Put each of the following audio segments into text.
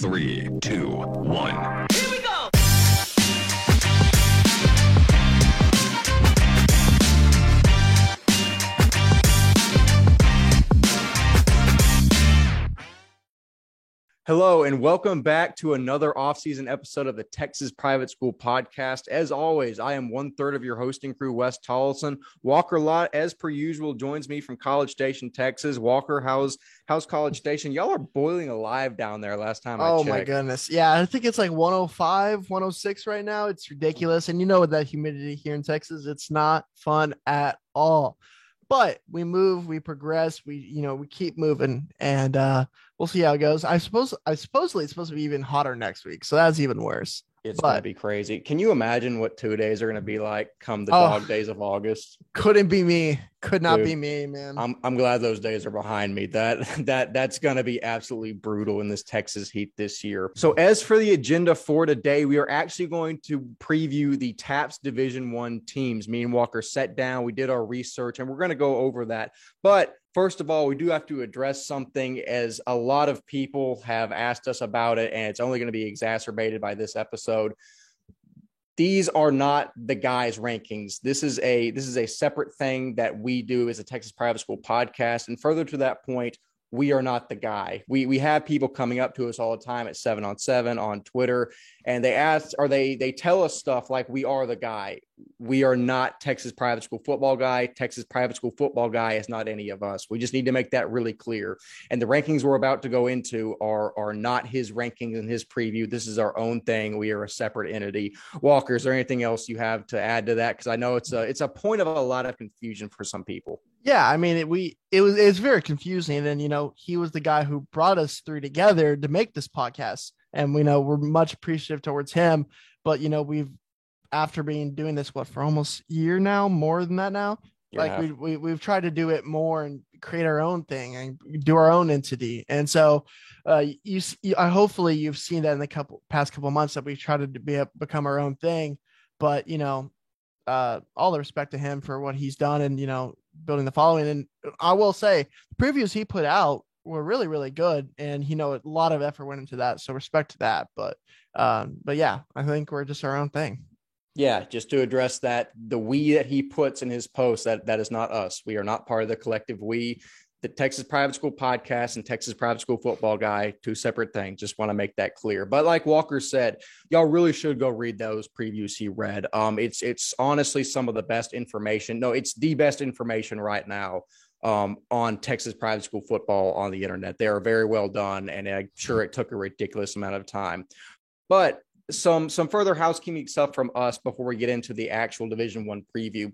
Three, two, one. Hello, and welcome back to another off-season episode of the Texas Private School Podcast. As always, I am one third of your hosting crew, Wes Tolleson. Walker Lott, as per usual, joins me from College Station, Texas. Walker, how's how's College Station? Y'all are boiling alive down there. Last time, I Oh my goodness. Yeah, I think it's like 105, 106 right now. It's ridiculous. And you know with that humidity here in Texas, it's not fun at all. But we move, we progress, we you know, we keep moving and uh we'll see how it goes. I suppose I supposedly it's supposed to be even hotter next week. So that's even worse. It's gonna be crazy. Can you imagine what two days are gonna be like come the Oh. dog days of August? Couldn't be me. Could not Dude, be me, man. I'm I'm glad those days are behind me. That that that's gonna be absolutely brutal in this Texas heat this year. So as for the agenda for today, we are actually going to preview the TAPPS Division One teams. Me and Walker sat down, we did our research, and we're gonna go over that. But first of all, we do have to address something as a lot of people have asked us about it, and it's only going to be exacerbated by this episode. These are not the guys rankings. This is a this is a separate thing that we do as a texas private school podcast. And further to that point we are not the guy. We we have people coming up to us all the time at seven on seven on twitter and they ask or they they tell us stuff like we are the guy. We are not texas private school football guy. Texas private school football guy is not any of us. We just need to make that really clear. And the rankings we're about to go into are are not his rankings and his preview. This is our own thing. We are a separate entity. Walker is there anything else you have to add to that? Because i know it's a it's a point of a lot of confusion for some people yeah, I mean, it, we it was it's very confusing, and you know, he was the guy who brought us three together to make this podcast, and we know we're much appreciative towards him. But you know, we've after being doing this what for almost a year now, more than that now. Year like we, we we've tried to do it more and create our own thing and do our own entity, and so uh, you, I hopefully you've seen that in the couple past couple months that we've tried to be become our own thing, but you know uh, all the respect to him for what he's done and you know building the following. And I will say the previews he put out were really really good, and you know a lot of effort went into that. So respect to that. But um, but yeah, I think we're just our own thing. Yeah, just to address that, the we that he puts in his post, that that is not us. We are not part of the collective we. The Texas Private School Podcast and Texas Private School Football Guy, two separate things. Just want to make that clear. But like Walker said, y'all really should go read those previews he read. Um, it's it's honestly some of the best information. No, it's the best information right now um, on Texas private school football on the internet. They are very well done, and I'm sure it took a ridiculous amount of time. But some some further housekeeping stuff from us before we get into the actual Division One preview.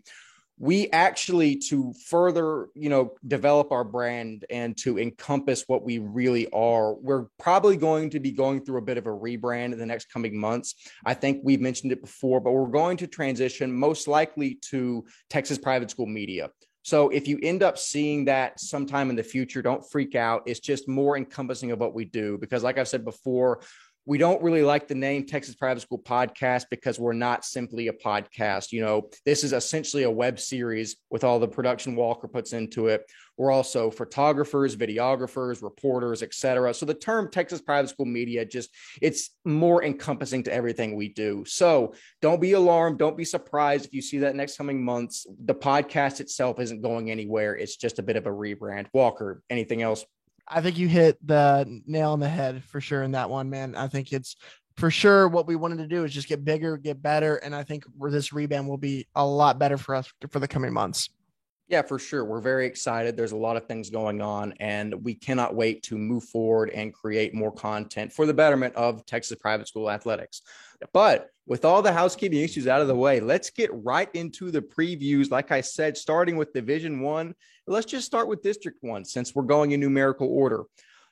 We actually to further, you know, develop our brand and to encompass what we really are. We're probably going to be going through a bit of a rebrand in the next coming months. I think we've mentioned it before, but we're going to transition most likely to Texas Private School Media. So if you end up seeing that sometime in the future, don't freak out. It's just more encompassing of what we do because, like I've said before, we don't really like the name Texas Private School Podcast because we're not simply a podcast. You know, this is essentially a web series with all the production Walker puts into it. We're also photographers, videographers, reporters, etc. So the term Texas Private School Media just it's more encompassing to everything we do. So don't be alarmed, don't be surprised if you see that next coming months. The podcast itself isn't going anywhere. It's just a bit of a rebrand. Walker, anything else? I think you hit the nail on the head for sure in that one, man. I think it's for sure what we wanted to do is just get bigger, get better, and I think this rebound will be a lot better for us for the coming months. Yeah, for sure. We're very excited. There's a lot of things going on, and we cannot wait to move forward and create more content for the betterment of Texas private school athletics. But with all the housekeeping issues out of the way, let's get right into the previews. Like I said, starting with Division One, let's just start with District One since we're going in numerical order.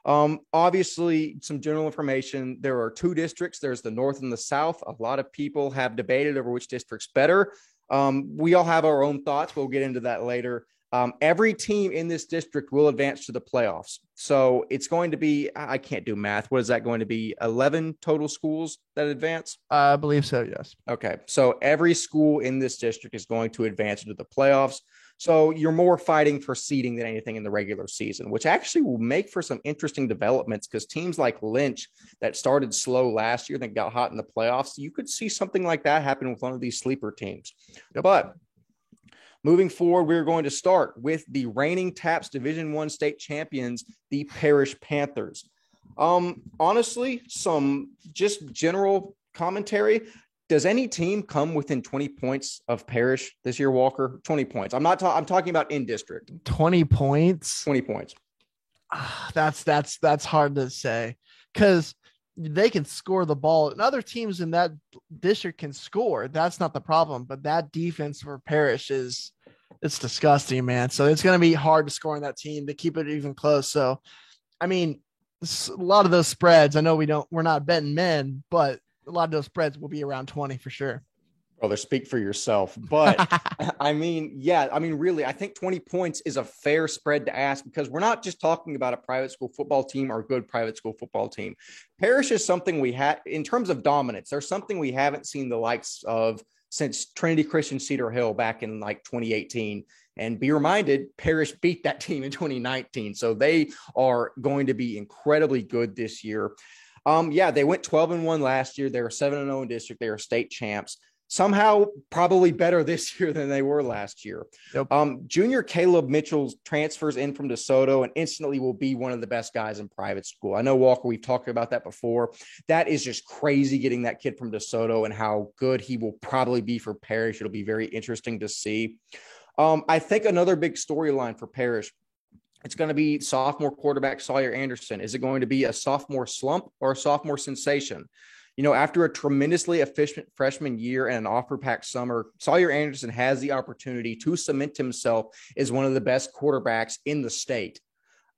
Um, obviously, some general information. There are two districts. There's the North and the South. A lot of people have debated over which district's better. Um, we all have our own thoughts. We'll get into that later. Um, every team in this district will advance to the playoffs. So it's going to be, I can't do math. What is that going to be? 11 total schools that advance? I believe so. Yes. Okay. So every school in this district is going to advance into the playoffs. So you're more fighting for seeding than anything in the regular season, which actually will make for some interesting developments because teams like Lynch that started slow last year, then got hot in the playoffs, you could see something like that happen with one of these sleeper teams. But moving forward, we're going to start with the reigning TAPPS Division One state champions, the Parish Panthers. Um, honestly, some just general commentary. Does any team come within 20 points of Parish this year, Walker? 20 points. I'm not ta- I'm talking about in district. 20 points. 20 points. Ah, that's that's that's hard to say because they can score the ball and other teams in that district can score. That's not the problem. But that defense for Parish is it's disgusting, man. So it's gonna be hard to score on that team to keep it even close. So I mean, a lot of those spreads, I know we don't we're not betting men, but a lot of those spreads will be around 20 for sure. Brother, speak for yourself. But I mean, yeah, I mean, really, I think 20 points is a fair spread to ask because we're not just talking about a private school football team or a good private school football team. Parish is something we had in terms of dominance. There's something we haven't seen the likes of since Trinity Christian Cedar Hill back in like 2018. And be reminded, Parish beat that team in 2019. So they are going to be incredibly good this year. Um, yeah, they went 12 and 1 last year. They were 7 and 0 in district. They are state champs. Somehow, probably better this year than they were last year. Yep. Um, junior Caleb Mitchell transfers in from DeSoto and instantly will be one of the best guys in private school. I know Walker, we've talked about that before. That is just crazy getting that kid from DeSoto and how good he will probably be for Parish. It'll be very interesting to see. Um, I think another big storyline for Parish it's going to be sophomore quarterback Sawyer Anderson. Is it going to be a sophomore slump or a sophomore sensation? You know, after a tremendously efficient freshman year and an offer packed summer, Sawyer Anderson has the opportunity to cement himself as one of the best quarterbacks in the state.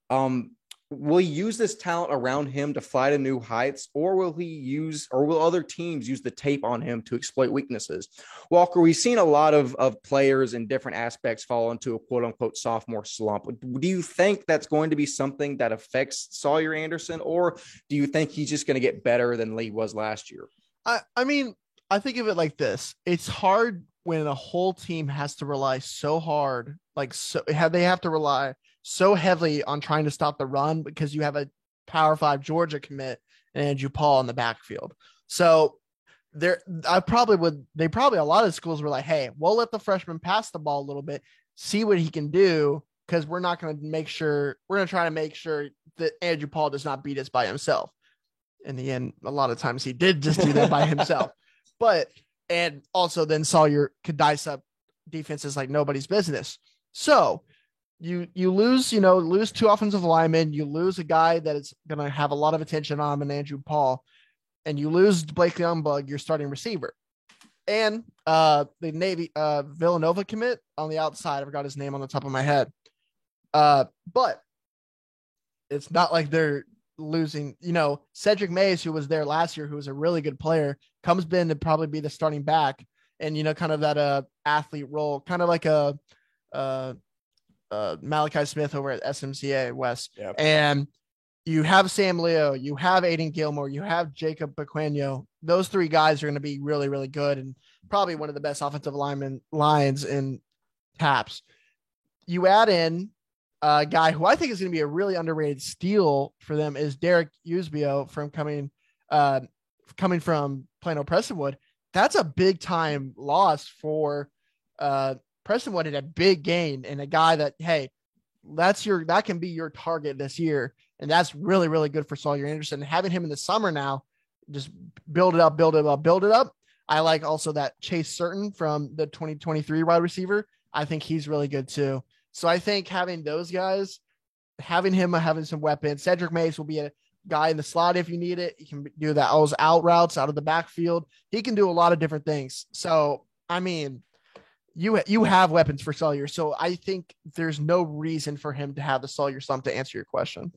Um, will he use this talent around him to fly to new heights or will he use or will other teams use the tape on him to exploit weaknesses? Walker we've seen a lot of, of players in different aspects fall into a quote unquote sophomore slump. Do you think that's going to be something that affects sawyer anderson or do you think he's just going to get better than lee was last year? I, I mean, I think of it like this. It's hard when a whole team has to rely so hard, like so have they have to rely so heavily on trying to stop the run because you have a power five Georgia commit and Andrew Paul in the backfield. So there I probably would they probably a lot of schools were like, hey, we'll let the freshman pass the ball a little bit, see what he can do, because we're not going to make sure we're going to try to make sure that Andrew Paul does not beat us by himself. In the end, a lot of times he did just do that by himself. But and also then could dice up defenses like nobody's business. So you you lose, you know, lose two offensive linemen, you lose a guy that is going to have a lot of attention on him, and Andrew Paul, and you lose Blake Youngbug, your starting receiver, and uh the Navy uh Villanova commit on the outside. I forgot his name on the top of my head, uh, but it's not like they're losing. You know, Cedric Mays, who was there last year, who was a really good player, comes in to probably be the starting back, and you know, kind of that uh athlete role, kind of like a uh uh, Malachi Smith over at SMCA West. Yep. And you have Sam Leo, you have Aiden Gilmore, you have Jacob Pequeno. Those three guys are going to be really, really good and probably one of the best offensive lineman lines in TAPPS. You add in a guy who I think is going to be a really underrated steal for them is Derek Usbio from coming uh, coming from Plano Prestonwood. That's a big time loss for uh, Prestonwood wanted a big gain and a guy that, hey, that's your that can be your target this year. And that's really, really good for Sawyer Anderson. Having him in the summer now, just build it up, build it up, build it up. I like also that Chase Certain from the 2023 wide receiver. I think he's really good too. So I think having those guys, having him having some weapons, Cedric Mays will be a guy in the slot if you need it. He can do that those out routes out of the backfield. He can do a lot of different things. So I mean, you you have weapons for Sawyer, so I think there's no reason for him to have the Sawyer slump to answer your question.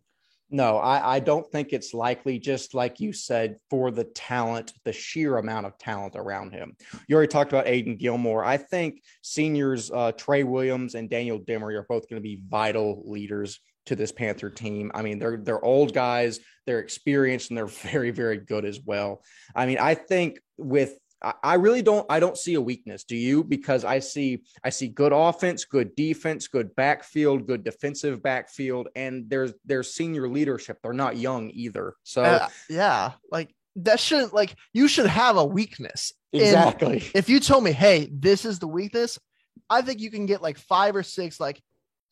No, I, I don't think it's likely, just like you said, for the talent, the sheer amount of talent around him. You already talked about Aiden Gilmore. I think seniors uh, Trey Williams and Daniel Demery are both going to be vital leaders to this Panther team. I mean, they're they're old guys, they're experienced, and they're very, very good as well. I mean, I think with I, really don't I don't see a weakness. Do you? Because I see I see good offense, good defense, good backfield, good defensive backfield, and there's there's senior leadership. They're not young either. So Uh, yeah, like that shouldn't like you should have a weakness. And exactly. if you told me, hey, this is the weakness, I think you can get like five or six. Like,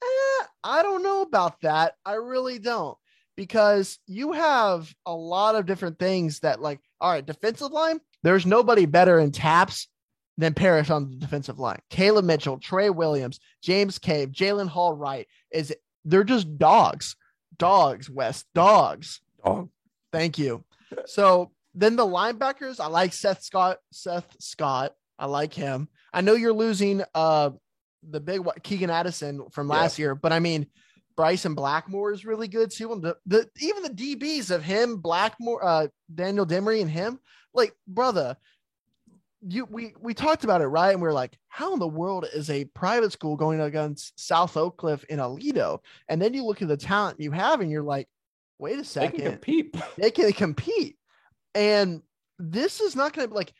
eh, I don't know about that. I really don't, because you have a lot of different things that, like, all right, defensive line. There's nobody better in TAPPS than Parish on the defensive line. Caleb Mitchell, Trey Williams, James Cave, Jalen Hall Wright is they're just dogs, dogs. West dogs. Dog. Thank you. So then the linebackers, I like Seth Scott. Seth Scott, I like him. I know you're losing uh the big Keegan Addison from last year, but I mean Bryson Blackmore is really good too. And the, the even the DBs of him, Blackmore, uh Daniel Demery and him, like brother, you we we talked about it, right? And we are like, how in the world is a private school going against South Oak Cliff in Aledo? And then you look at the talent you have, and you're like, wait a second They can compete. they can compete. And this is not going to be like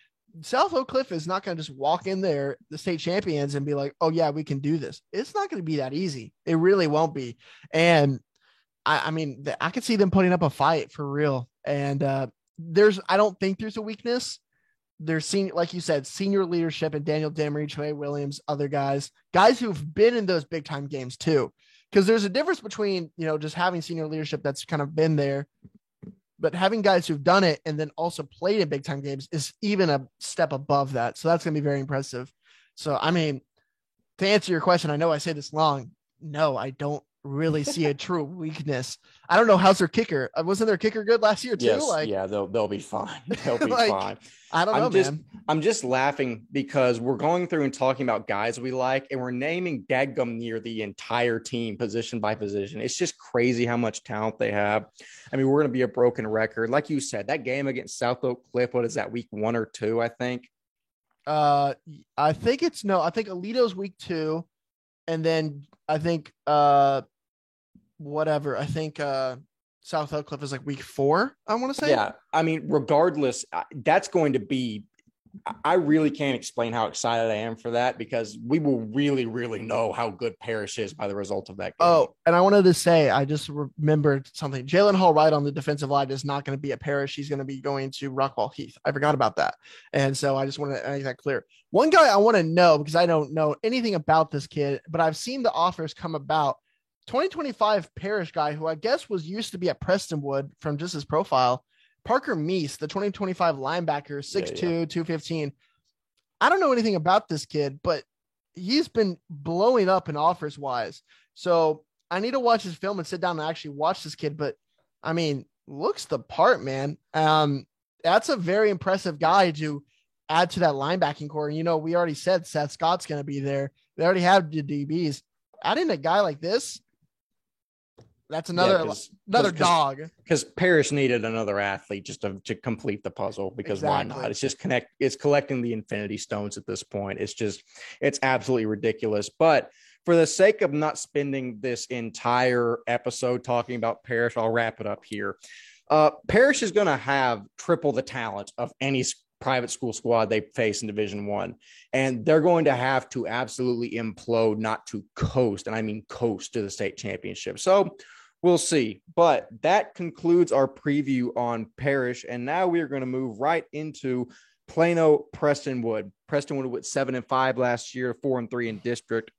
South Oak Cliff is not going to just walk in there, the state champions, and be like, oh, yeah, we can do this. It's not going to be that easy. It really won't be. And I, I mean, I could see them putting up a fight for real. And uh, there's, I don't think there's a weakness. There's senior, like you said, senior leadership and Daniel Demery, Trey Williams, other guys, guys who've been in those big time games too. Because there's a difference between, you know, just having senior leadership that's kind of been there but having guys who've done it and then also played in big time games is even a step above that. So that's to be very impressive. So, I mean, to answer your question, I know I say this long. No, I don't really see a true weakness. I don't know how's their kicker. Uh, Wasn't their kicker good last year too? Yes, like, yeah, they'll they'll be fine. They'll be Like, fine. I don't I'm know, just- man. I'm just laughing because we're going through and talking about guys we like, and we're naming dadgum near the entire team, position by position. It's just crazy how much talent they have. I mean, we're going to be a broken record, like you said. That game against South Oak Cliff, what is that? Week one or two, I think. Uh, I think it's no. I think Aledo's week two, and then I think uh, whatever. I think uh, South Oak Cliff is like week four. I want to say. Yeah, I mean, regardless, that's going to be. I- really can't explain how excited I am for that because we will really, really know how good Parish is by the result of that game. Oh, and I wanted to say, I just remembered something. Jalen Hall Wright on the defensive line is not going to be at Parish. He's going to be going to Rockwall Heath. I forgot about that. And so I just want to make that clear. One guy I want to know because I don't know anything about this kid, but I've seen the offers come about. 2025 Parish guy who I guess was used to be at Prestonwood from just his profile, Parker Meese, the 2025 linebacker, 6'2, 215. I don't know anything about this kid, but he's been blowing up in offers wise. So I need to watch his film and sit down and actually watch this kid. But I mean, looks the part, man. Um, that's a very impressive guy to add to that linebacking core. And you know, we already said Seth Scott's going to be there. They already have the DBs. Adding a guy like this, that's another another dog. because Paris needed another athlete just to, to complete the puzzle because why not? It's just connect it's collecting the infinity stones at this point. It's just it's absolutely ridiculous. But for the sake of not spending this entire episode talking about Paris, I'll wrap it up here. Uh Parish is gonna have triple the talent of any private school squad they face in division one and they're going to have to absolutely implode not to coast and i mean coast to the state championship so We'll see. But that concludes our preview on Parish. And now we are going to move right into Plano Prestonwood. Prestonwood with seven and five last year, four and three in district.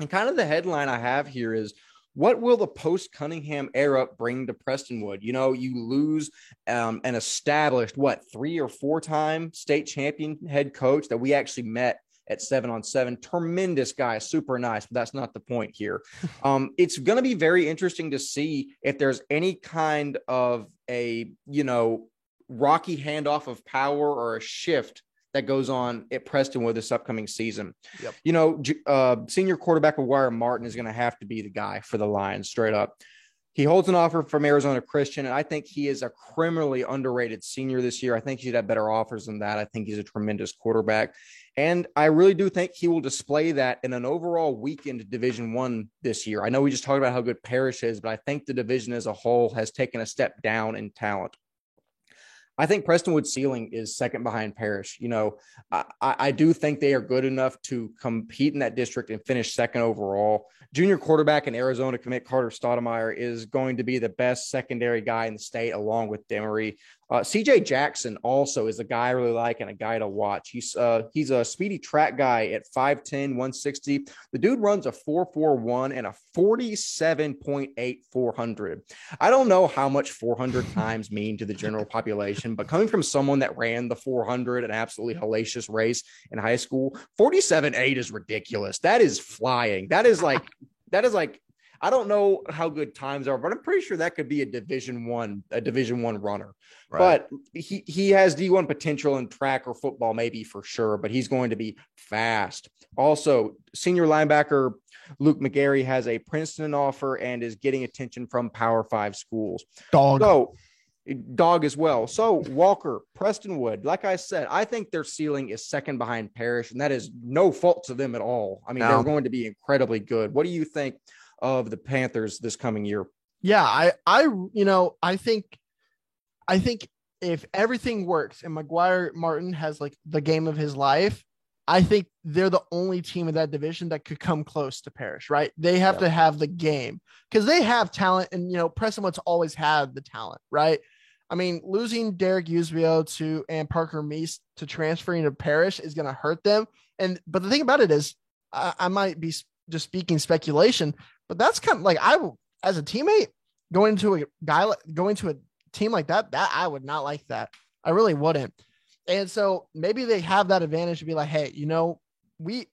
And kind of the headline I have here is what will the post Cunningham era bring to Prestonwood? You know, you lose um, an established, what, three or four time state champion head coach that we actually met at seven on seven. Tremendous guy, super nice, but that's not the point here. Um, it's going to be very interesting to see if there's any kind of a, you know, rocky handoff of power or a shift that goes on at Preston Prestonwood this upcoming season. Yep. You know, uh, senior quarterback McGuire Martin is going to have to be the guy for the Lions straight up. He holds an offer from Arizona Christian, and I think he is a criminally underrated senior this year. I think he'd have better offers than that. I think he's a tremendous quarterback. And I really do think he will display that in an overall weekend Division One this year. I know we just talked about how good Parish is, but I think the division as a whole has taken a step down in talent. I think Prestonwood's ceiling is second behind Parish. You know, I, I do think they are good enough to compete in that district and finish second overall. Junior quarterback in Arizona commit Carter Stoudemire is going to be the best secondary guy in the state, along with Demery. Uh, CJ Jackson also is a guy I really like and a guy to watch. He's uh, he's a speedy track guy at 5'10, 160. The dude runs a 441 and a 47.8 400. I don't know how much 400 times mean to the general population, but coming from someone that ran the 400, an absolutely hellacious race in high school, 47.8 is ridiculous. That is flying. That is like that is like I don't know how good times are, but I'm pretty sure that could be a division one, a division one runner. Right. But he he has D1 potential in track or football, maybe for sure, but he's going to be fast. Also, senior linebacker Luke McGarry has a Princeton offer and is getting attention from Power Five schools. Dog. So dog as well. So Walker, Prestonwood, like I said, I think their ceiling is second behind Parish, and that is no fault to them at all. I mean, no. they're going to be incredibly good. What do you think of the Panthers this coming year. Yeah, I I you know, I think I think if everything works and McGuire Martin has like the game of his life, I think they're the only team in that division that could come close to Parish, right? They have yeah. to have the game because they have talent, and you know, Prestonwood's always had the talent, right? I mean, losing Derek Usbio to and Parker Meese to transferring to Parish is going to hurt them. And but the thing about it is, I, I might be just speaking speculation, but that's kind of like I, as a teammate, going into a guy going to a team like that, that I would not like that. I really wouldn't. And so maybe they have that advantage to be like, hey, you know, we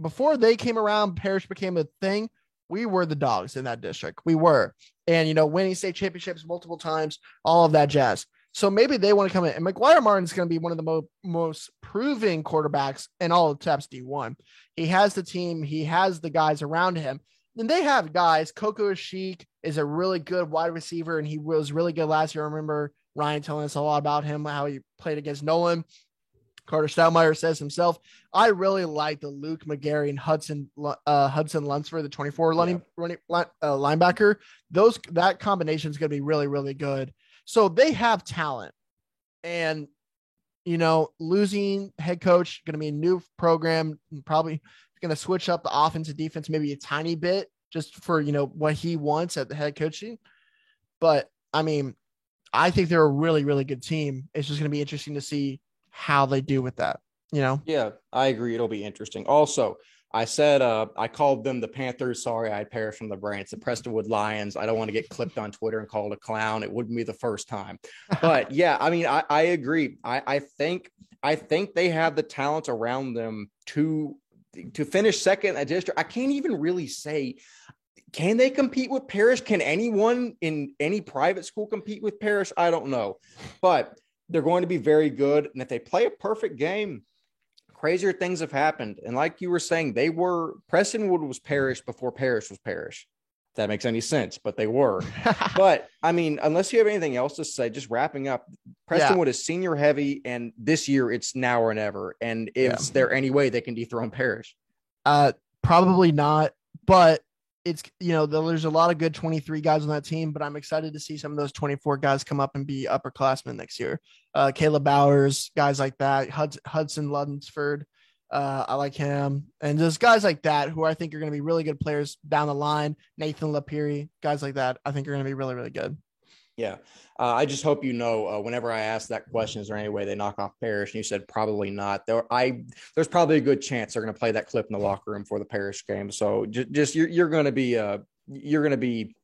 before they came around, Parish became a thing. We were the dogs in that district. We were, and you know, winning state championships multiple times, all of that jazz. So maybe they want to come in. And McGuire Martin is going to be one of the mo- most proving quarterbacks in all of TAPPS D1. He has the team, he has the guys around him and they have guys. Coco Sheik is a really good wide receiver, and he was really good last year. I remember Ryan telling us a lot about him, how he played against Nolan. Carter Stoudemire says himself, I really like the Luke McGarry and Hudson uh, Hudson Lunsford, the 24 running, running uh, linebacker. Those that combination is going to be really, really good. So they have talent, and you know, losing head coach going to be a new program, probably going to switch up the offense and defense maybe a tiny bit just for, you know, what he wants at the head coaching. But I mean, I think they're a really, really good team. It's just going to be interesting to see how they do with that, you know? Yeah, I agree. It'll be interesting. Also, I said uh, I called them the Panthers. Sorry, I perished from the brain. It's the Prestonwood Lions. I don't want to get clipped on Twitter and called a clown. It wouldn't be the first time. But yeah, I mean, I, I agree. I, I think I think they have the talent around them to to finish second at district. I can't even really say can they compete with Parish? Can anyone in any private school compete with Parish? I don't know, but they're going to be very good. And if they play a perfect game, crazier things have happened. And like you were saying, they were Prestonwood was Parish before Parish was Parish that makes any sense, but they were. but I mean, unless you have anything else to say, just wrapping up, Prestonwood yeah. is senior heavy, and this year it's now or never. And is yeah. there any way they can dethrone Parish? Uh, probably not. But it's you know there's a lot of good 23 guys on that team, but I'm excited to see some of those 24 guys come up and be upperclassmen next year. Uh, Caleb Bowers, guys like that, Hudson Lunsford. Uh, I like him. And there's guys like that who I think are going to be really good players down the line. Nathan Lapiri, guys like that, I think are going to be really, really good. Yeah. Uh, I just hope you know uh, whenever I ask that question, is there any way they knock off Parish? And you said probably not. There, I there's probably a good chance they're going to play that clip in the locker room for the Parish game. So just, just you're, you're going to be uh you're going to be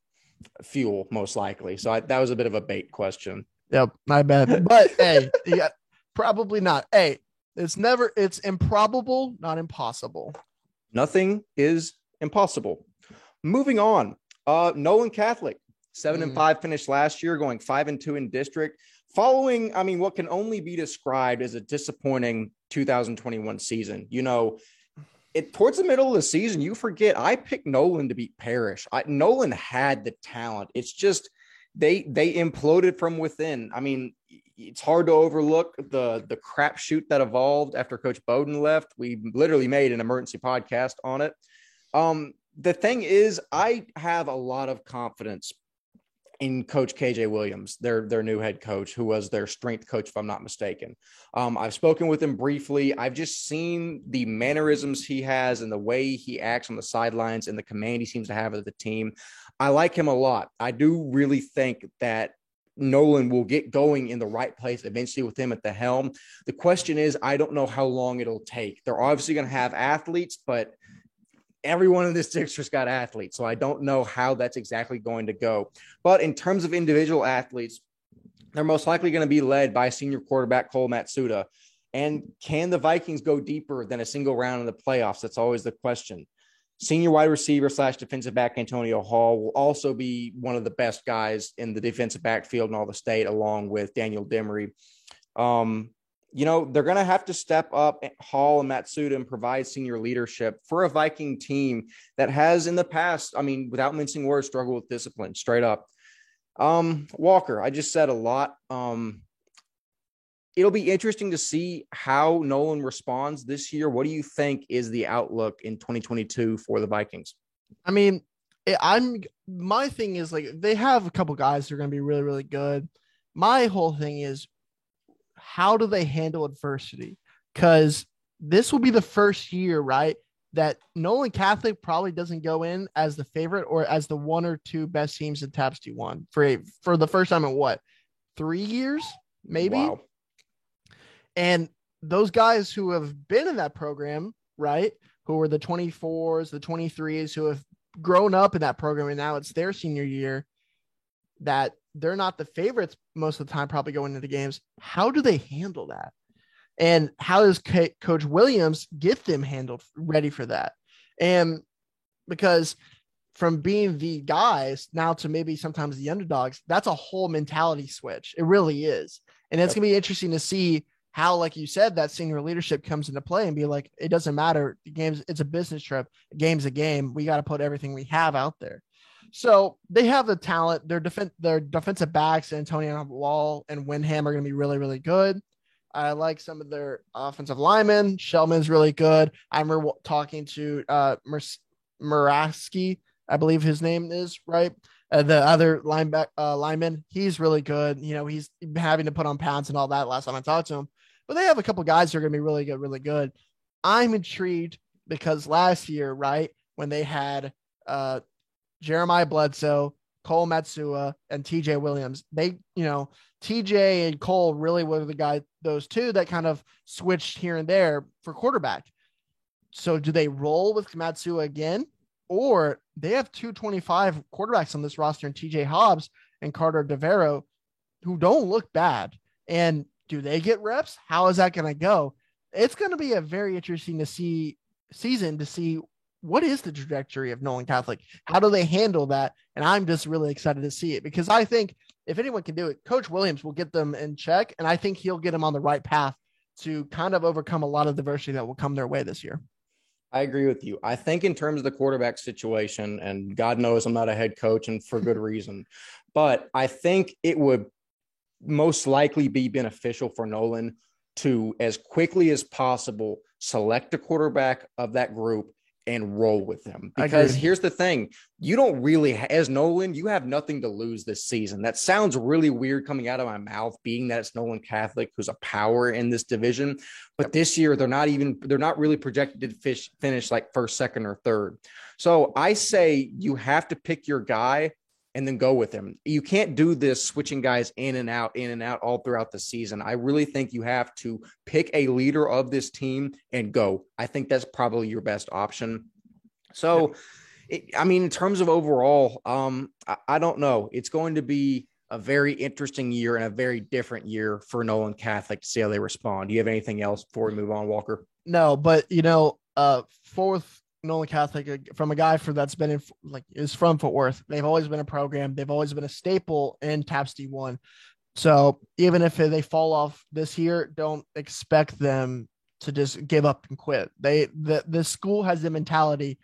fuel most likely. So I, that was a bit of a bait question. Yep, my bad. But hey, yeah, probably not. Hey, it's never, it's improbable, not impossible. Nothing is impossible. Moving on. Uh, Nolan Catholic, seven mm. and five finished last year, going five and two in district. Following, I mean, what can only be described as a disappointing 2021 season. You know, it towards the middle of the season, you forget I picked Nolan to beat Parish. I, Nolan had the talent. It's just they they imploded from within. I mean, it's hard to overlook the the crap shoot that evolved after Coach Bowden left. We literally made an emergency podcast on it. Um, the thing is, I have a lot of confidence in Coach KJ Williams, their their new head coach, who was their strength coach, if I'm not mistaken. Um, I've spoken with him briefly. I've just seen the mannerisms he has and the way he acts on the sidelines and the command he seems to have of the team. I like him a lot. I do really think that Nolan will get going in the right place eventually with him at the helm. The question is, I don't know how long it'll take. They're obviously going to have athletes, but everyone in this district's got athletes. So I don't know how that's exactly going to go. But in terms of individual athletes, they're most likely going to be led by senior quarterback Cole Matsuda. And can the Vikings go deeper than a single round in the playoffs? That's always the question. Senior wide receiver slash defensive back Antonio Hall will also be one of the best guys in the defensive backfield in all the state, along with Daniel Demery. Um, you know, they're going to have to step up Hall and Matsuda and provide senior leadership for a Viking team that has in the past, I mean, without mincing words, struggled with discipline straight up. Um, Walker, I just said a lot. Um, it'll be interesting to see how Nolan responds this year. What do you think is the outlook in 2022 for the Vikings? I mean, eh, I'm my thing is like they have a couple guys who are going to be really, really good. My whole thing is how do they handle adversity? Because this will be the first year, right? That Nolan Catholic probably doesn't go in as the favorite or as the one or two best teams in TAPPS D1 for a, for the first time in what three years, maybe. Wow. And those guys who have been in that program, right? Who are the 24s, the 23s, who have grown up in that program and now it's their senior year, that they're not the favorites most of the time, probably going into the games. How do they handle that? And how does C- Coach Williams get them handled ready for that? And because from being the guys now to maybe sometimes the underdogs, that's a whole mentality switch. It really is. And it's going to be interesting to see how, like you said, that senior leadership comes into play and be like, it doesn't matter. The game's it's a business trip. A game's a game. We got to put everything we have out there. So they have the talent. Their defense, their defensive backs, Antonio Wall and Windham are going to be really, really good. I like some of their offensive linemen. Shellman's really good. I remember talking to uh, Muraski, I believe his name is right. Uh, the other lineback uh, lineman, he's really good. You know, he's having to put on pounds and all that. Last time I talked to him, but they have a couple guys who are going to be really good, really good. I'm intrigued because last year, right when they had uh, Jeremiah Bledsoe, Cole Matsuda, and TJ Williams. They, you know, TJ and Cole really were the guy, those two that kind of switched here and there for quarterback. So do they roll with Matsuda again? Or they have 225 quarterbacks on this roster and TJ Hobbs and Carter DeVero who don't look bad. And do they get reps? How is that going to go? It's going to be a very interesting to see season to see what is the trajectory of Nolan Catholic? How do they handle that? And I'm just really excited to see it because I think if anyone can do it, Coach Williams will get them in check. And I think he'll get them on the right path to kind of overcome a lot of diversity that will come their way this year. I agree with you. I think in terms of the quarterback situation, and God knows I'm not a head coach and for good reason, but I think it would most likely be beneficial for Nolan to, as quickly as possible, select a quarterback of that group and roll with them. Because here's the thing you don't really, as Nolan, you have nothing to lose this season. That sounds really weird coming out of my mouth, being that it's Nolan Catholic who's a power in this division. But this year, they're not even, they're not really projected to fish, finish like first, second, or third. So I say you have to pick your guy and then go with him. You can't do this switching guys in and out, in and out all throughout the season. I really think you have to pick a leader of this team and go. I think that's probably your best option. So, it, I mean, in terms of overall, um, I, I don't know. It's going to be a very interesting year and a very different year for Nolan Catholic to see how they respond. Do you have anything else before we move on, Walker? No, but you know, uh, fourth Nolan Catholic uh, from a guy for that's been in like is from Fort Worth. They've always been a program. They've always been a staple in TAPPS D1. So even if they fall off this year, don't expect them to just give up and quit. They the the school has the mentality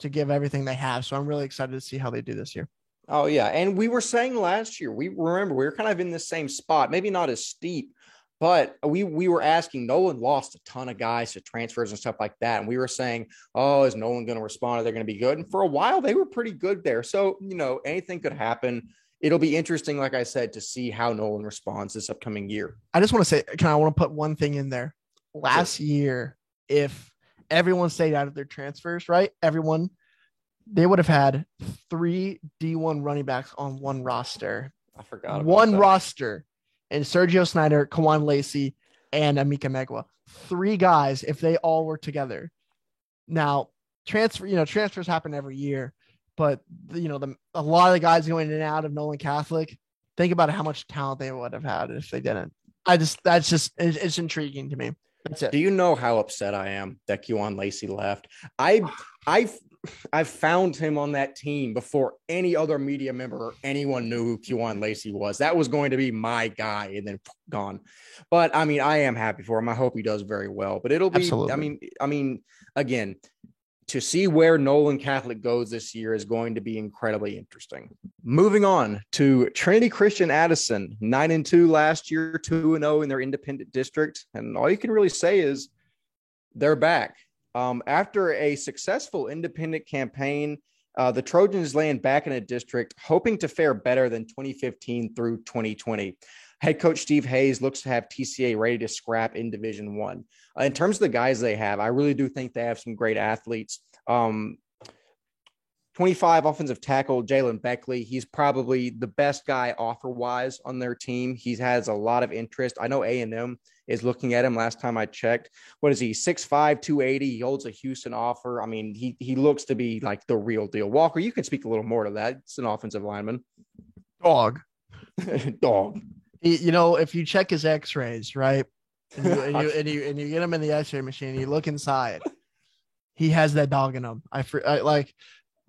to give everything they have. So I'm really excited to see how they do this year. Oh yeah, and we were saying last year. We remember we were kind of in the same spot, maybe not as steep, but we we were asking. Nolan lost a ton of guys to transfers and stuff like that, and we were saying, "Oh, is Nolan going to respond? Are they going to be good?" And for a while, they were pretty good there. So you know, anything could happen. it'll be interesting, like I said, to see how Nolan responds this upcoming year. I just want to say, can I want to put one thing in there? Last sure. year, if everyone stayed out of their transfers, right? Everyone, they would have had three D1 running backs on one roster. I forgot one that. roster, and Sergio Snyder, Kewan Lacy, and Amika Megwa. Three guys, if they all were together. Now, transfer, you know, transfers happen every year, but you know, the a lot of the guys going in and out of Nolan Catholic. Think about how much talent they would have had if they didn't. I just that's just it's, it's intriguing to me. That's it. Do you know how upset I am that Kewan Lacy left? I I I found him on that team before any other media member or anyone knew who Kewan Lacy was. That was going to be my guy, and then gone. But I mean, I am happy for him. I hope he does very well. But it'll be. Absolutely. I mean, I mean, again, to see where Nolan Catholic goes this year is going to be incredibly interesting. Moving on to Trinity Christian Addison, nine and two last year, two and zero oh in their independent district, and all you can really say is they're back. Um, after a successful independent campaign, uh, the Trojans land back in a district, hoping to fare better than 2015 through 2020. Head coach Steve Hayes looks to have TCA ready to scrap in Division One. Uh, in terms of the guys they have, I really do think they have some great athletes. Um, 25 offensive tackle Jalen Beckley. He's probably the best guy offer wise on their team. He has a lot of interest. I know A and M is looking at him. Last time I checked, what is he? 6'5", 280. He holds a Houston offer. I mean, he he looks to be like the real deal. Walker, you can speak a little more to that. It's an offensive lineman. Dog. Dog. You know, if you check his X-rays, right, and you, and you, and you and you get him in the X-ray machine, you look inside. He has that dog in him. I, I like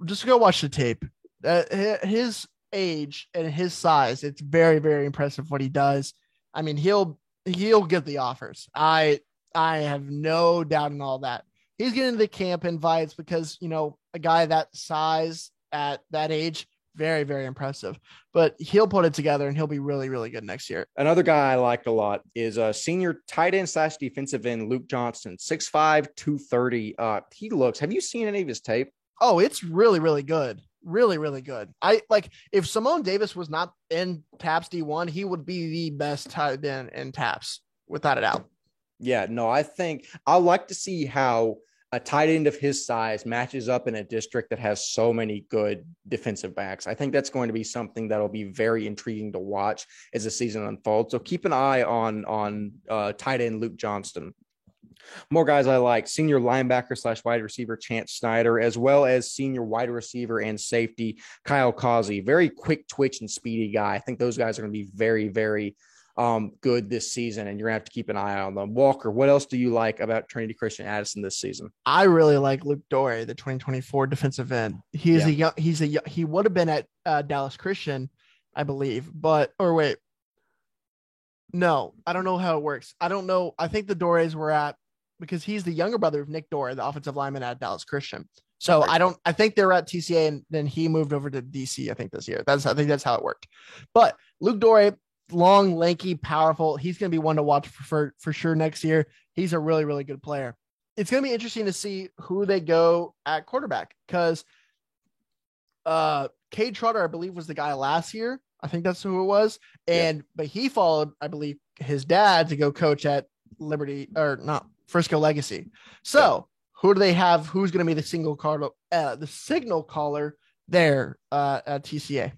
just go watch the tape. Uh, his age and his size, it's very, very impressive what he does. I mean, he'll he'll get the offers. I I have no doubt in all that. He's getting the camp invites because you know a guy that size at that age, very, very impressive. But he'll put it together and he'll be really, really good next year. Another guy I liked a lot is a senior tight end slash defensive end, Luke Johnston, 6'5, 230. Uh, he looks, have you seen any of his tape? Oh, it's really, really good. Really, really good. I like if Simone Davis was not in TAPPS D1, he would be the best tight end in TAPPS, without a doubt. Yeah, no, I think I like to see how a tight end of his size matches up in a district that has so many good defensive backs. I think that's going to be something that'll be very intriguing to watch as the season unfolds. So keep an eye on on uh, tight end Luke Johnston. More guys I like senior linebacker slash wide receiver Chance Snyder, as well as senior wide receiver and safety Kyle Causey. Very quick twitch and speedy guy. I think those guys are going to be very, very um, good this season, and you're gonna have to keep an eye on them. Walker, what else do you like about Trinity Christian Addison this season? I really like Luke Dore, the 2024 defensive end. He's yeah. a young, he's a he would have been at uh, Dallas Christian, I believe, but or wait, no, I don't know how it works. I don't know. I think the Dores were at because he's the younger brother of Nick Dore, the offensive lineman at Dallas Christian. So I don't. I think they were at TCA and then he moved over to DC. I think this year. That's I think that's how it worked. But Luke Dore, long, lanky, powerful. He's going to be one to watch for, for, for sure next year. He's a really, really good player. It's going to be interesting to see who they go at quarterback because uh, Cade Trotter, I believe, was the guy last year. I think that's who it was. And, yeah. but he followed, I believe, his dad to go coach at Liberty or not Frisco Legacy. So, who do they have? Who's going to be the single card, uh, the signal caller there uh, at TCA?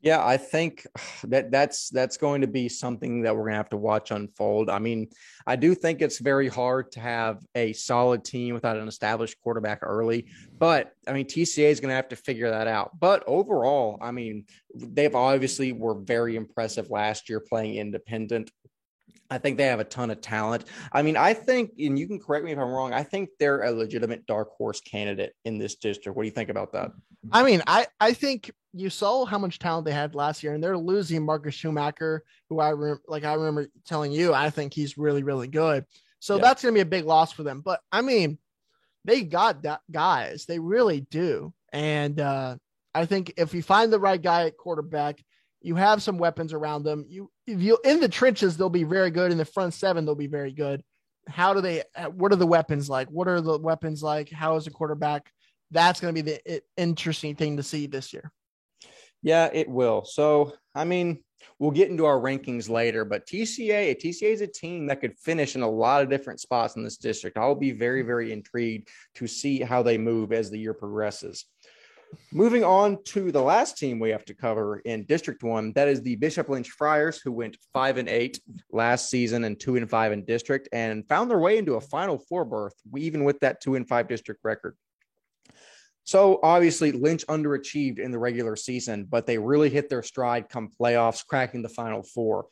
Yeah, I think that that's that's going to be something that we're going to have to watch unfold. I mean, I do think it's very hard to have a solid team without an established quarterback early, but I mean, TCA is going to have to figure that out. But overall, I mean, they've obviously were very impressive last year playing independent. I think they have a ton of talent. I mean, I think, and you can correct me if I'm wrong, I think they're a legitimate dark horse candidate in this district. What do you think about that? I mean, I, I think you saw how much talent they had last year, and they're losing Marcus Schumacher, who I remember, like I remember telling you, I think he's really, really good. So yeah. that's going to be a big loss for them. But I mean, they got that guys, they really do. And uh, I think if you find the right guy at quarterback, you have some weapons around them. You if you in the trenches, they'll be very good. In the front seven, they'll be very good. How do they? What are the weapons like? What are the weapons like? How is the quarterback? That's going to be the interesting thing to see this year. Yeah, it will. So, I mean, we'll get into our rankings later, but TCA, TCA is a team that could finish in a lot of different spots in this district. I'll be very, very intrigued to see how they move as the year progresses. Moving on to the last team we have to cover in District One, that is the Bishop Lynch Friars, who went five and eight last season and two and five in district, and found their way into a Final Four berth, even with that two and five district record. So obviously, Lynch underachieved in the regular season, but they really hit their stride come playoffs, cracking the Final Four.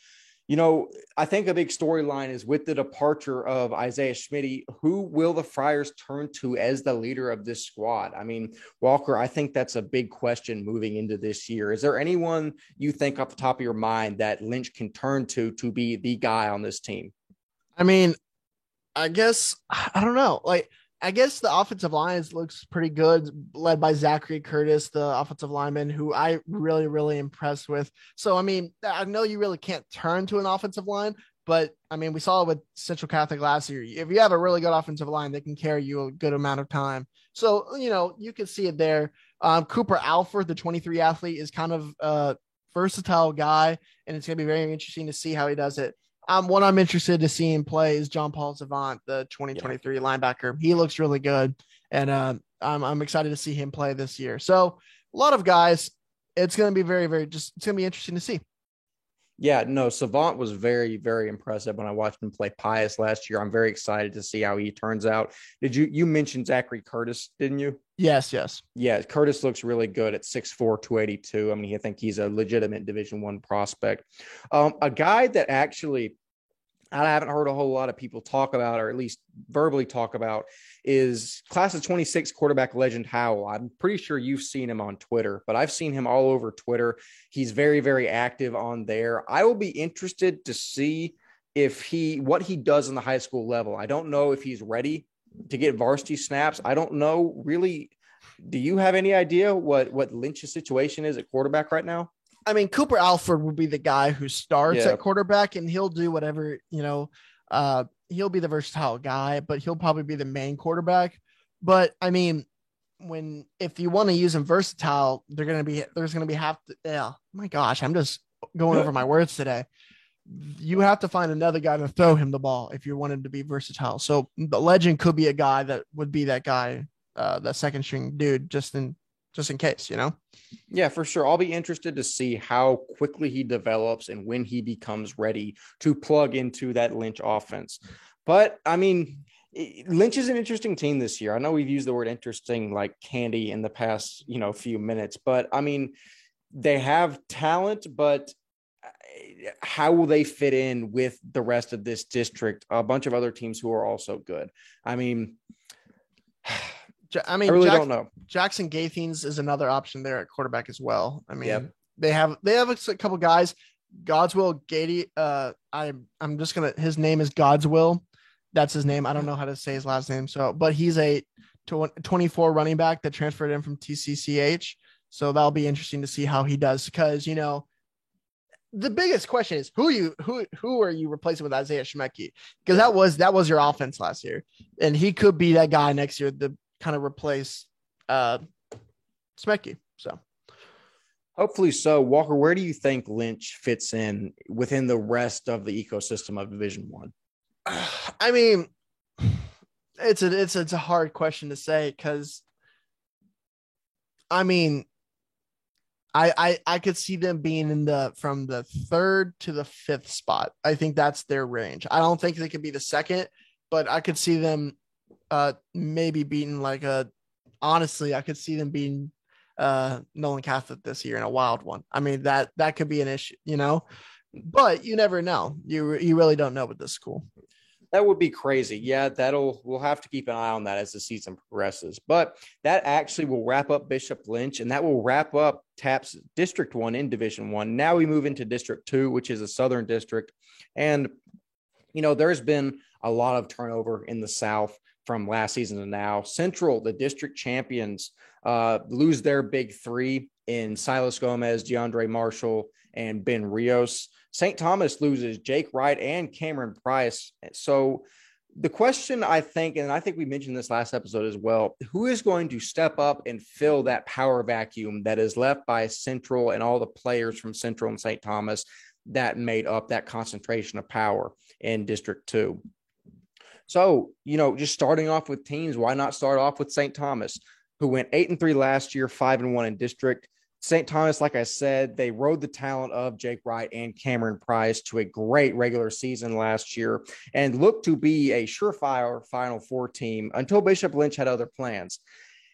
You know, I think a big storyline is with the departure of Isaiah Schmidt. Who will the Friars turn to as the leader of this squad? I mean, Walker, I think that's a big question moving into this year. Is there anyone you think off the top of your mind that Lynch can turn to to be the guy on this team? I mean, I guess I don't know. Like I guess the offensive line looks pretty good, led by Zachary Curtis, the offensive lineman, who I really, really impressed with. So, I mean, I know you really can't turn to an offensive line, but I mean, we saw it with Central Catholic last year. If you have a really good offensive line, they can carry you a good amount of time. So, you know, you can see it there. Um, Cooper Alford, the 23 athlete, is kind of a versatile guy, and it's going to be very interesting to see how he does it. Um, what I'm interested to see him play is John Paul Savant, the 2023 yeah. linebacker. He looks really good, and uh, I'm I'm excited to see him play this year. So a lot of guys. It's going to be very very just it's going to be interesting to see. Yeah, no, Savant was very, very impressive when I watched him play Pius last year. I'm very excited to see how he turns out. Did you you mentioned Zachary Curtis, didn't you? Yes, yes. Yeah, Curtis looks really good at 6'4, 282. I mean, I think he's a legitimate division one prospect. Um, a guy that actually I haven't heard a whole lot of people talk about, or at least verbally talk about, is class of 26 quarterback legend Howell. I'm pretty sure you've seen him on Twitter, but I've seen him all over Twitter. He's very, very active on there. I will be interested to see if he what he does in the high school level. I don't know if he's ready to get varsity snaps. I don't know really. Do you have any idea what what Lynch's situation is at quarterback right now? I mean, Cooper Alford will be the guy who starts yeah. at quarterback, and he'll do whatever you know. Uh, he'll be the versatile guy, but he'll probably be the main quarterback. But I mean, when if you want to use him versatile, they're gonna be there's gonna be half. to. Yeah, my gosh, I'm just going over my words today. You have to find another guy to throw him the ball if you want him to be versatile. So the legend could be a guy that would be that guy, uh, that second string dude, just in just in case, you know? Yeah, for sure. I'll be interested to see how quickly he develops and when he becomes ready to plug into that Lynch offense. But I mean, Lynch is an interesting team this year. I know we've used the word interesting like candy in the past, you know, few minutes, but I mean, they have talent, but uh, how will they fit in with the rest of this district? A bunch of other teams who are also good. I mean, I mean, I really Jack, don't know. Jackson Gaithens is another option there at quarterback as well. I mean, yep. they have they have a couple guys. Godswill Gady. Uh, I I'm just gonna. His name is Godswill. That's his name. I don't know how to say his last name. So, but he's a 24 running back that transferred in from TCCH. So that'll be interesting to see how he does because you know the biggest question is who you who who are you replacing with Isaiah Schmecki? Because that was that was your offense last year, and he could be that guy next year. The kind of replace uh Smecky. So hopefully so. Walker, where do you think Lynch fits in within the rest of the ecosystem of Division One? I mean, it's a it's it's a hard question to say because I mean I, I I could see them being in the from the third to the fifth spot. I think that's their range. I don't think they could be the second, but I could see them uh maybe beating like a honestly I could see them being uh Nolan Catholic this year in a wild one. I mean that that could be an issue, you know. But you never know. You you really don't know with this school. That would be crazy. Yeah, that'll we'll have to keep an eye on that as the season progresses. But that actually will wrap up Bishop Lynch and that will wrap up TAPPS District 1 in Division 1. Now we move into District 2, which is a southern district. And you know, there's been a lot of turnover in the South from last season to now. Central, the district champions, uh, lose their big three in Silas Gomez, DeAndre Marshall, and Ben Rios. St. Thomas loses Jake Wright and Cameron Price. So the question I think, and I think we mentioned this last episode as well, who is going to step up and fill that power vacuum that is left by Central and all the players from Central and St. Thomas that made up that concentration of power in District 2? So, you know, just starting off with teams, why not start off with St. Thomas, who went eight and three last year, five and one in district. St. Thomas, like I said, they rode the talent of Jake Wright and Cameron Price to a great regular season last year and looked to be a surefire Final Four team until Bishop Lynch had other plans.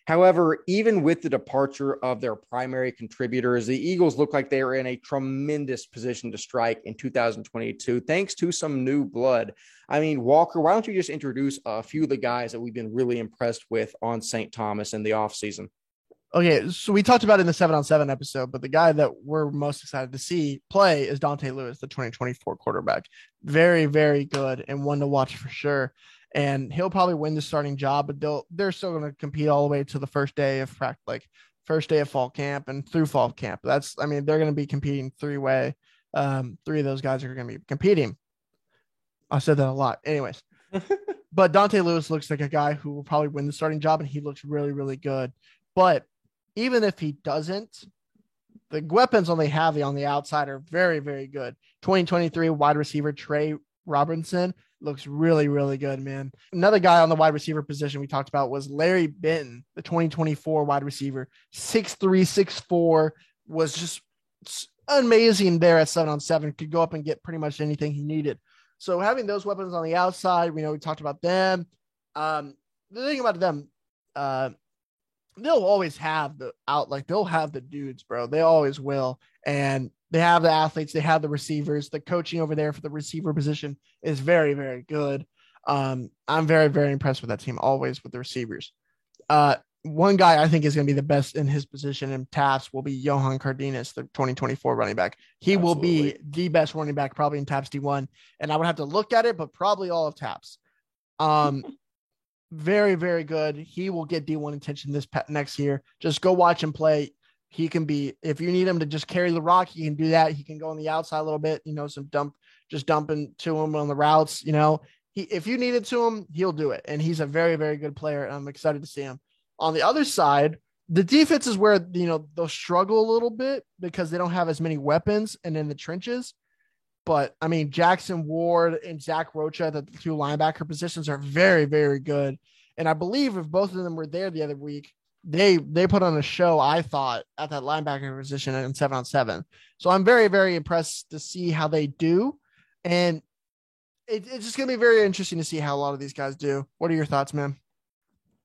However, even with the departure of their primary contributors, the Eagles look like they are in a tremendous position to strike in 2022, thanks to some new blood. I mean, Walker, why don't you just introduce a few of the guys that we've been really impressed with on St. Thomas in the offseason? Okay, so we talked about in the seven on seven episode, but the guy that we're most excited to see play is Dante Lewis, the 2024 quarterback. Very, very good and one to watch for sure. And he'll probably win the starting job, but they'll they're still going to compete all the way to the first day of practice, like first day of fall camp and through fall camp. That's I mean they're going to be competing three way. Um, three of those guys are going to be competing. I said that a lot, anyways. but Dante Lewis looks like a guy who will probably win the starting job, and he looks really, really good. But even if he doesn't, the weapons on they have on the outside are very, very good. 2023 wide receiver Trey Robinson looks really, really good, man. Another guy on the wide receiver position we talked about was Larry Benton, the 2024 wide receiver, 6'3, 6'4, was just amazing there at seven on seven, could go up and get pretty much anything he needed. So having those weapons on the outside, we know we talked about them. Um, the thing about them, uh, they'll always have the out like they'll have the dudes, bro. They always will. And they have the athletes, they have the receivers. The coaching over there for the receiver position is very, very good. Um, I'm very, very impressed with that team, always with the receivers. Uh, one guy I think is going to be the best in his position in TAPPS will be Johan Cardenas, the 2024 running back. He Absolutely. will be the best running back probably in TAPPS D1. And I would have to look at it, but probably all of TAPPS. Um, very, very good. He will get D1 attention this next year. Just go watch him play. He can be, if you need him to just carry the rock, he can do that. He can go on the outside a little bit, you know, some dump, just dumping to him on the routes, you know. He, if you need it to him, he'll do it. And he's a very, very good player. And I'm excited to see him. On the other side, the defense is where, you know, they'll struggle a little bit because they don't have as many weapons and in the trenches. But I mean, Jackson Ward and Zach Rocha, the two linebacker positions are very, very good. And I believe if both of them were there the other week, they they put on a show. I thought at that linebacker position in seven on seven. So I'm very, very impressed to see how they do, and it, it's just gonna be very interesting to see how a lot of these guys do. What are your thoughts, man?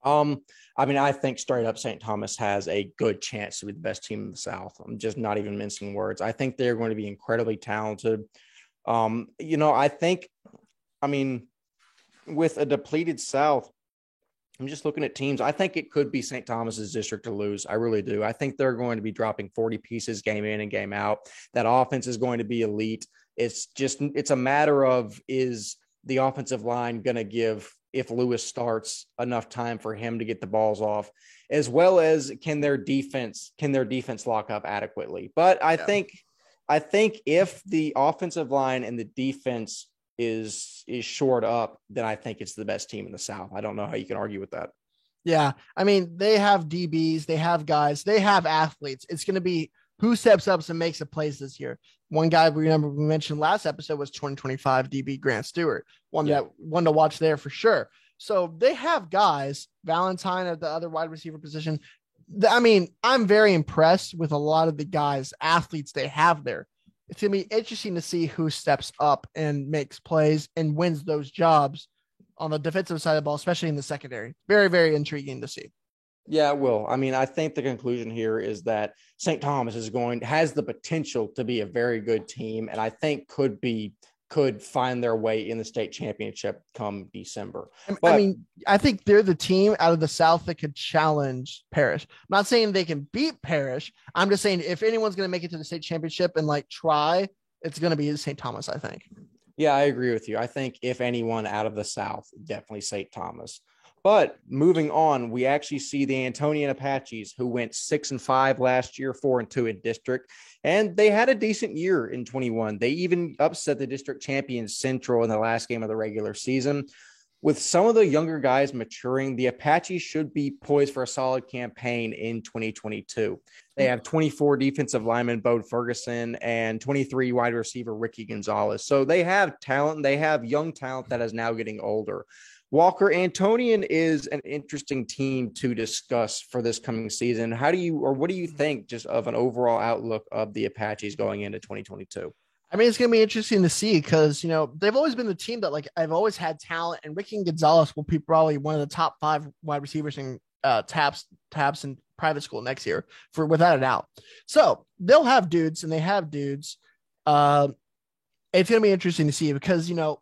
Um, I mean, I think straight up St. Thomas has a good chance to be the best team in the South. I'm just not even mincing words. I think they're going to be incredibly talented. Um, you know, I think, I mean, with a depleted South, I'm just looking at teams. I think it could be St. Thomas's district to lose. I really do. I think they're going to be dropping 40 pieces game in and game out. That offense is going to be elite. It's just, it's a matter of is the offensive line going to give, if Lewis starts, enough time for him to get the balls off, as well as can their defense, can their defense lock up adequately? But I yeah. think I think if the offensive line and the defense is is shored up, then I think it's the best team in the South. I don't know how you can argue with that. Yeah, I mean they have DBs, they have guys, they have athletes. It's going to be who steps up and makes the plays this year. One guy we remember we mentioned last episode was 2025 DB Grant Stewart, one yeah. that one to watch there for sure. So they have guys, Valentine at the other wide receiver position, I mean, I'm very impressed with a lot of the guys, athletes they have there. It's gonna be interesting to see who steps up and makes plays and wins those jobs on the defensive side of the ball, especially in the secondary. Very, very intriguing to see. Yeah, it will. I mean, I think the conclusion here is that St. Thomas is going has the potential to be a very good team, and I think could be could find their way in the state championship come December. But, I mean, I think they're the team out of the South that could challenge Parish. I'm not saying they can beat Parish. I'm just saying if anyone's going to make it to the state championship and like try, it's going to be St. Thomas, I think. Yeah, I agree with you. I think if anyone out of the South, definitely St. Thomas. But moving on, we actually see the Antonian Apaches who went six and five last year, four and two in district, and they had a decent year in 21. They even upset the district champions Central in the last game of the regular season. with some of the younger guys maturing, the Apaches should be poised for a solid campaign in 2022. They have 24 defensive lineman Bode Ferguson, and 23 wide receiver Ricky Gonzalez. So they have talent. They have young talent that is now getting older. Walker Antonian is an interesting team to discuss for this coming season. How do you, or what do you think, just of an overall outlook of the Apaches going into 2022? I mean, it's going to be interesting to see because, you know, they've always been the team that, like, I've always had talent, and Ricky Gonzalez will be probably one of the top five wide receivers in uh, TAPPS, TAPPS, in private school next year, for without a doubt. So they'll have dudes, and they have dudes. Uh, it's going to be interesting to see because, you know,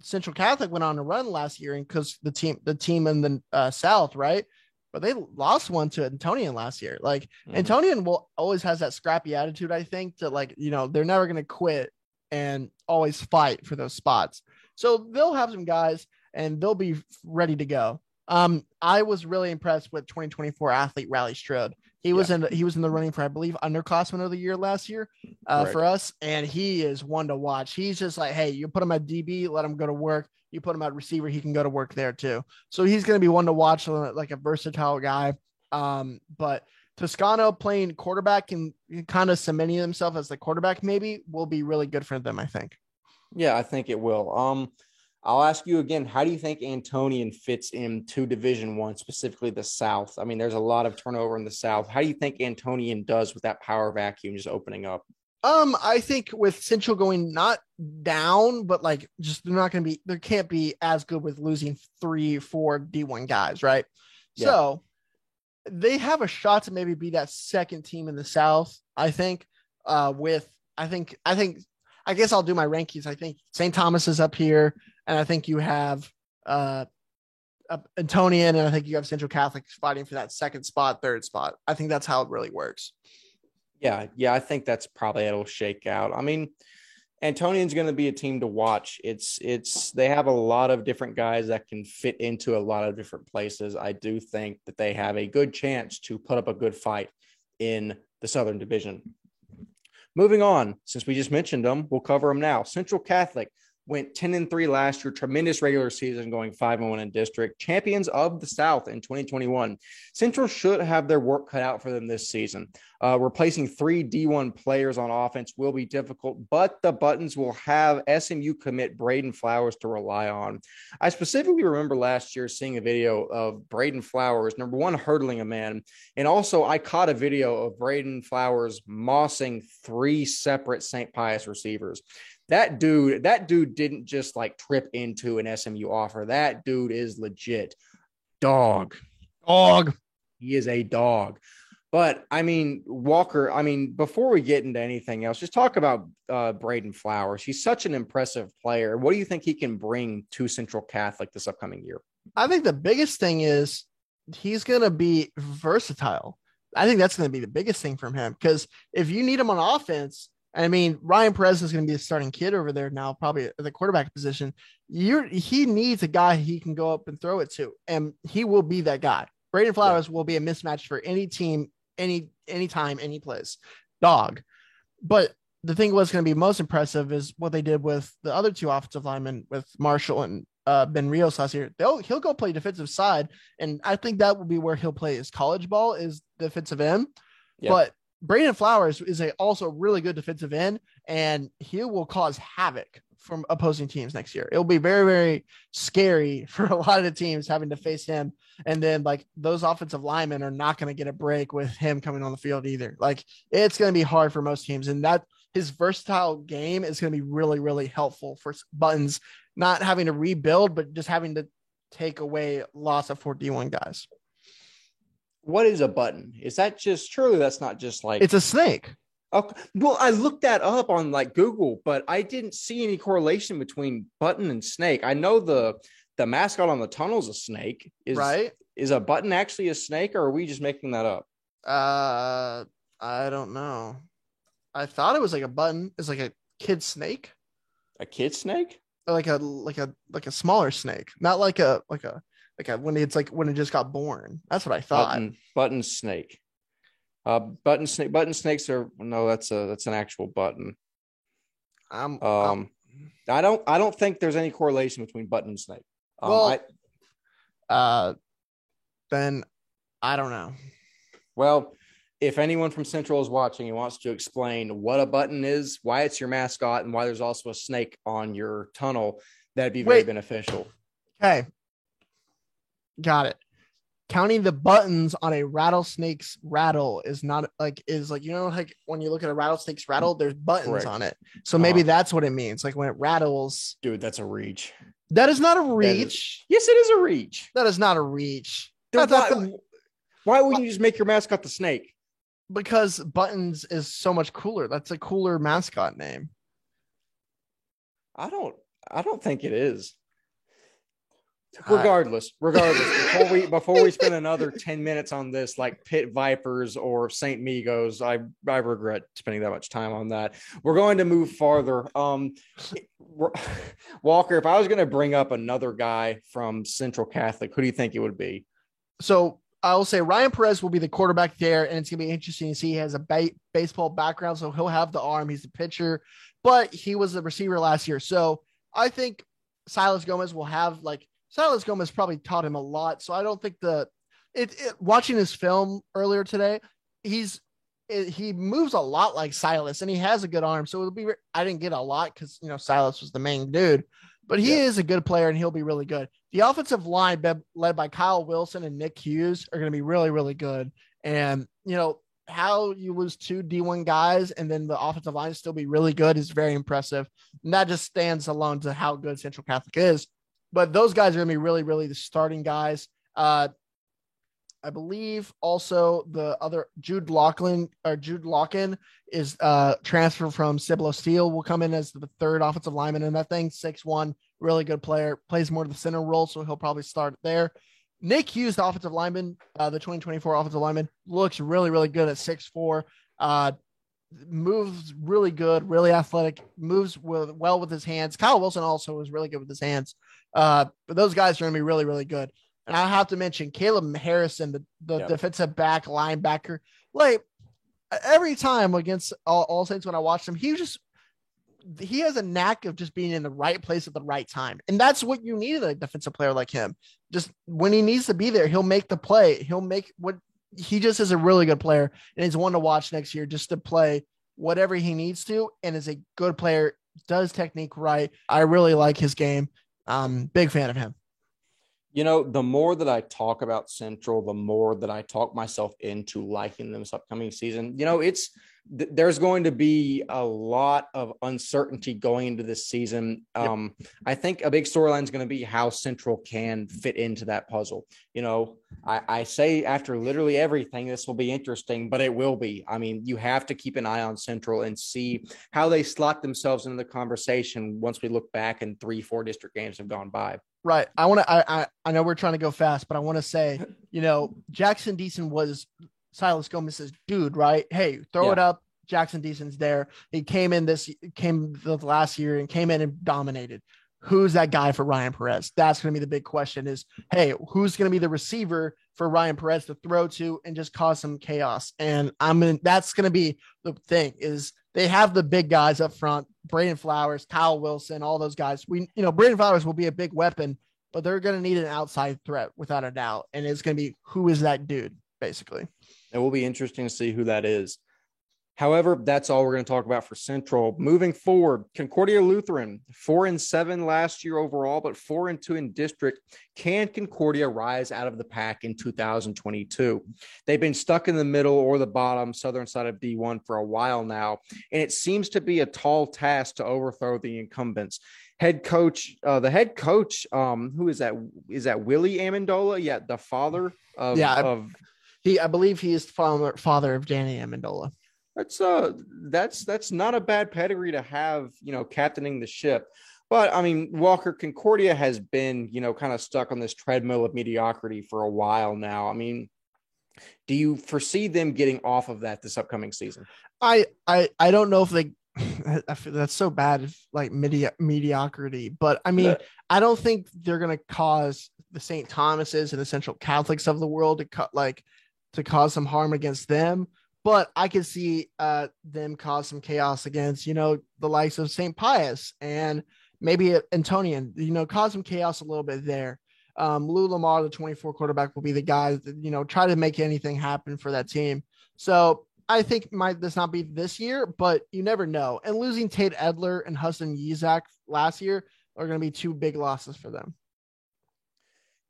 Central Catholic went on a run last year, and because the team, the team in the uh, South, right? But they lost one to Antonian last year. Like mm-hmm. Antonian will always has that scrappy attitude. I think that like you know they're never going to quit and always fight for those spots. So they'll have some guys and they'll be ready to go. Um, I was really impressed with 2024 athlete Riley Strode. He was yeah. in he was in the running for I believe underclassman of the year last year uh, right. for us, and he is one to watch. He's just like, hey, you put him at DB, let him go to work. You put him at receiver, he can go to work there too. So he's going to be one to watch, like a versatile guy. Um, but Toscano playing quarterback and kind of cementing himself as the quarterback maybe will be really good for them. I think. Yeah, I think it will. Um, I'll ask you again, how do you think Antonian fits into Division One, specifically the South? I mean, there's a lot of turnover in the South. How do you think Antonian does with that power vacuum just opening up? Um, I think with Central going not down, but like just they're not going to be, there can't be as good with losing three, four D1 guys, right? Yeah. So they have a shot to maybe be that second team in the South, I think. Uh, with I think I think I guess I'll do my rankings. I think St. Thomas is up here and I think you have uh, Antonian, and I think you have Central Catholic fighting for that second spot, third spot. I think that's how it really works. Yeah, yeah, I think that's probably it'll shake out. I mean, Antonian's going to be a team to watch. It's it's they have a lot of different guys that can fit into a lot of different places. I do think that they have a good chance to put up a good fight in the Southern Division. Moving on, since we just mentioned them, we'll cover them now. Central Catholic went 10 and 3 last year, tremendous regular season going 5 and 1 in district, champions of the South in 2021. Central should have their work cut out for them this season. Uh, replacing three D1 players on offense will be difficult, but the Buttons will have SMU commit Braden Flowers to rely on. I specifically remember last year seeing a video of Braden Flowers, number one, hurdling a man. And also, I caught a video of Braden Flowers mossing three separate St. Pius receivers that dude, that dude didn't just like trip into an SMU offer. That dude is legit dog. Dog. He is a dog. But I mean, Walker, I mean, before we get into anything else, just talk about uh, Braden Flowers. He's such an impressive player. What do you think he can bring to Central Catholic this upcoming year? I think the biggest thing is he's going to be versatile. I think that's going to be the biggest thing from him because if you need him on offense, I mean, Ryan Perez is going to be a starting kid over there now, probably at the quarterback position. You're he needs a guy he can go up and throw it to, and he will be that guy. Braden Flowers yeah. will be a mismatch for any team, any anytime, any place. Dog. But the thing was going to be most impressive is what they did with the other two offensive linemen with Marshall and uh, Ben Rios last year. They'll he'll go play defensive side, and I think that will be where he'll play his college ball is defensive end. Yeah. But Braden Flowers is a also really good defensive end, and he will cause havoc from opposing teams next year. It'll be very, very scary for a lot of the teams having to face him. And then like those offensive linemen are not going to get a break with him coming on the field either. Like it's going to be hard for most teams. And that his versatile game is going to be really, really helpful for buttons, not having to rebuild, but just having to take away loss of four D1 guys what is a button? Is that just surely that's not just like it's a snake. Okay. Well, I looked that up on like Google, but I didn't see any correlation between button and snake. I know the the mascot on the tunnel is a snake. Is right? Is a button actually a snake, or are we just making that up? Uh, I don't know. I thought it was like a button. It's like a kid snake. A kid snake? Or like a like a like a smaller snake, not like a like a like a, when it's like when it just got born. That's what I thought. Button, button snake. Uh, button snake. Button snakes are no. That's a that's an actual button. I'm, um, I'm, I don't I don't think there's any correlation between button and snake. Um, Well- I, Uh, then I don't know. well, if anyone from Central is watching and wants to explain what a button is, why it's your mascot, and why there's also a snake on your tunnel, that'd be very Wait. beneficial. Okay. Got it. Counting the buttons on a rattlesnake's rattle is not like is like you know like when you look at a rattlesnake's rattle, there's buttons Correct. on it. So maybe Uh-huh. that's what it means. Like when it rattles, Dude, that's a reach. that is not a That is- reach. Yes, it is a reach. That is not a reach. Then That's- why, why wouldn't you just make your mascot the snake? because buttons is so much cooler. That's a cooler mascot name. I don't. I don't think it is. I- Regardless, regardless, before we before we spend another ten minutes on this, like Pit Vipers or Saint Migos, I I regret spending that much time on that. We're going to move farther. Um, Walker, if I was going to bring up another guy from Central Catholic, who do you think it would be? So I will say Ryan Perez will be the quarterback there, and it's gonna be interesting to see. He has a ba- baseball background, so he'll have the arm. He's the pitcher, but he was the receiver last year. So I think Silas Gomez will have like Silas Gomez probably taught him a lot. So I don't think the it, it watching his film earlier today, he's it, he moves a lot like Silas, and he has a good arm. So it'll be. I didn't get a lot because you know Silas was the main dude, but he Yeah. is a good player, and he'll be really good. The offensive line be- led by Kyle Wilson and Nick Hughes are going to be really, really good. And you know how you lose two D1 guys and then the offensive line still be really good is very impressive. And that just stands alone to how good Central Catholic is. But those guys are going to be really, really the starting guys. Uh, I believe also the other Jude Lachlan or Jude Locken is uh transfer from Cibolo Steele will come in as the third offensive lineman in that thing. Six one, really good player, plays more of the center role, so he'll probably start there. Nick Hughes, the offensive lineman, uh, the 2024 offensive lineman, looks really, really good at six four. Uh, moves really good, really athletic, moves with, well with his hands. Kyle Wilson also is really good with his hands. Uh, but those guys are going to be really, really good. And I have to mention Caleb Harrison, the, the Yep. defensive back linebacker. Like every time against all, all Saints when I watched him, he was just he has a knack of just being in the right place at the right time. And that's what you need in a defensive player like him. Just when he needs to be there, he'll make the play. He'll make what he just is a really good player and he's one to watch next year just to play whatever he needs to and is a good player, does technique right. I really like his game. Um, big fan of him. You know, the more that I talk about Central, the more that I talk myself into liking them this upcoming season. You know, it's th- there's going to be a lot of uncertainty going into this season. Yep. Um, I think a big storyline is going to be how Central can fit into that puzzle. You know, I, I say after literally everything, this will be interesting, but it will be. I mean, you have to keep an eye on Central and see how they slot themselves into the conversation once we look back and three, four district games have gone by. Right. I want to, I, I, I know we're trying to go fast, but I want to say, you know, Jackson Deason was Silas Gomez Gomez's dude, right? Hey, throw Yeah. it up. Jackson Deason's there. He came in this, came the last year and came in and dominated. Who's that guy for Ryan Perez? That's going to be the big question is, hey, who's going to be the receiver for Ryan Perez to throw to and just cause some chaos? And I'm in, that's going to be the thing is they have the big guys up front, Braden Flowers, Kyle Wilson, all those guys. We, you know, Braden Flowers will be a big weapon, but they're going to need an outside threat without a doubt. And it's going to be who is that dude, basically. It will be interesting to see who that is. However, that's all we're going to talk about for Central. Moving forward, Concordia Lutheran, four and seven last year overall, but four and two in district. Can Concordia rise out of the pack in 2022? They've been stuck in the middle or the bottom southern side of D1 for a while now, and it seems to be a tall task to overthrow the incumbents. Head coach, uh, the head coach, um, who is that? Is that Willie Amendola? Yeah, the father of, Yeah, of He, I believe he is father, father of Danny Amendola. that's uh that's that's not a bad pedigree to have you know captaining the ship but i mean walker concordia has been you know kind of stuck on this treadmill of mediocrity for a while now i mean do you foresee them getting off of that this upcoming season I, I, I don't know if they, I feel that's so bad, like medi- mediocrity, but I mean, Yeah. I don't think they're going to cause the St. Thomas's and the Central Catholics of the world to cut like to cause some harm against them. But I could see uh, them cause some chaos against, you know, the likes of St. Pius and maybe Antonian, you know, cause some chaos a little bit there. Um, Lou Lamar, the 24 quarterback, will be the guy that, you know, try to make anything happen for that team. So I think might this not be this year, but you never know. And losing Tate Edler and Hudson Yezak last year are going to be two big losses for them.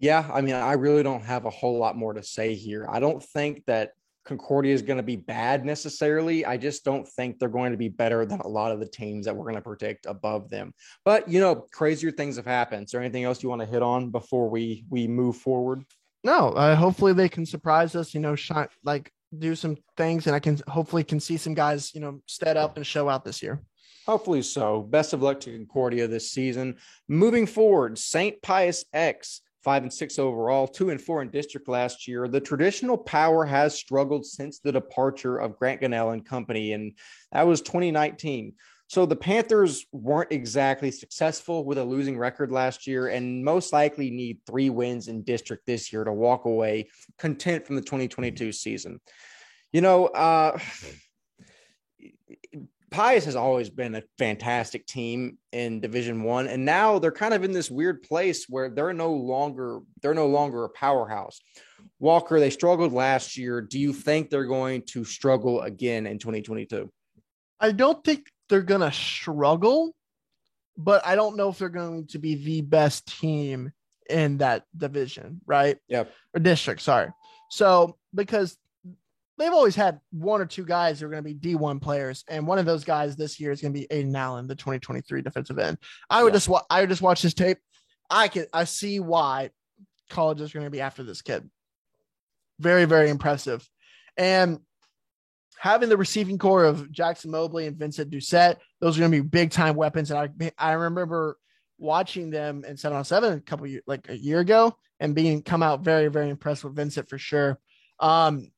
Yeah, I mean, I really don't have a whole lot more to say here. I don't think that Concordia is going to be bad necessarily. I just don't think they're going to be better than a lot of the teams that we're going to predict above them. But you know, crazier things have happened. Is there anything else you want to hit on before we we move forward? No, uh, hopefully they can surprise us. You know, shine like do some things, and I can hopefully can see some guys you know step up and show out this year. Hopefully so. Best of luck to Concordia this season. Moving forward, St. Pius X five and six overall, two and four in district last year. The traditional power has struggled since the departure of Grant Gunnell and company, and that was 2019. So the Panthers weren't exactly successful with a losing record last year, and most likely need three wins in district this year to walk away content from the 2022 season. You know, uh, Pius has always been a fantastic team in Division One, and now they're kind of in this weird place where they're no longer they're no longer a powerhouse. Walker, they struggled last year. Do you think they're going to struggle again in 2022? I don't think they're going to struggle, but I don't know if they're going to be the best team in that division, right? Yep. Or district, sorry. So because they've always had one or two guys who are going to be D1 players, and one of those guys this year is going to be Aiden Allen, the 2023 defensive end. I would yeah. just wa- I would just watch his tape. I can I see why college is going to be after this kid. Very very impressive, and having the receiving corps of Jackson Mobley and Vincent Doucette, those are going to be big time weapons. And I I remember watching them in seven on seven a couple years, like a year ago, and being come out very very impressed with Vincent for sure. Um,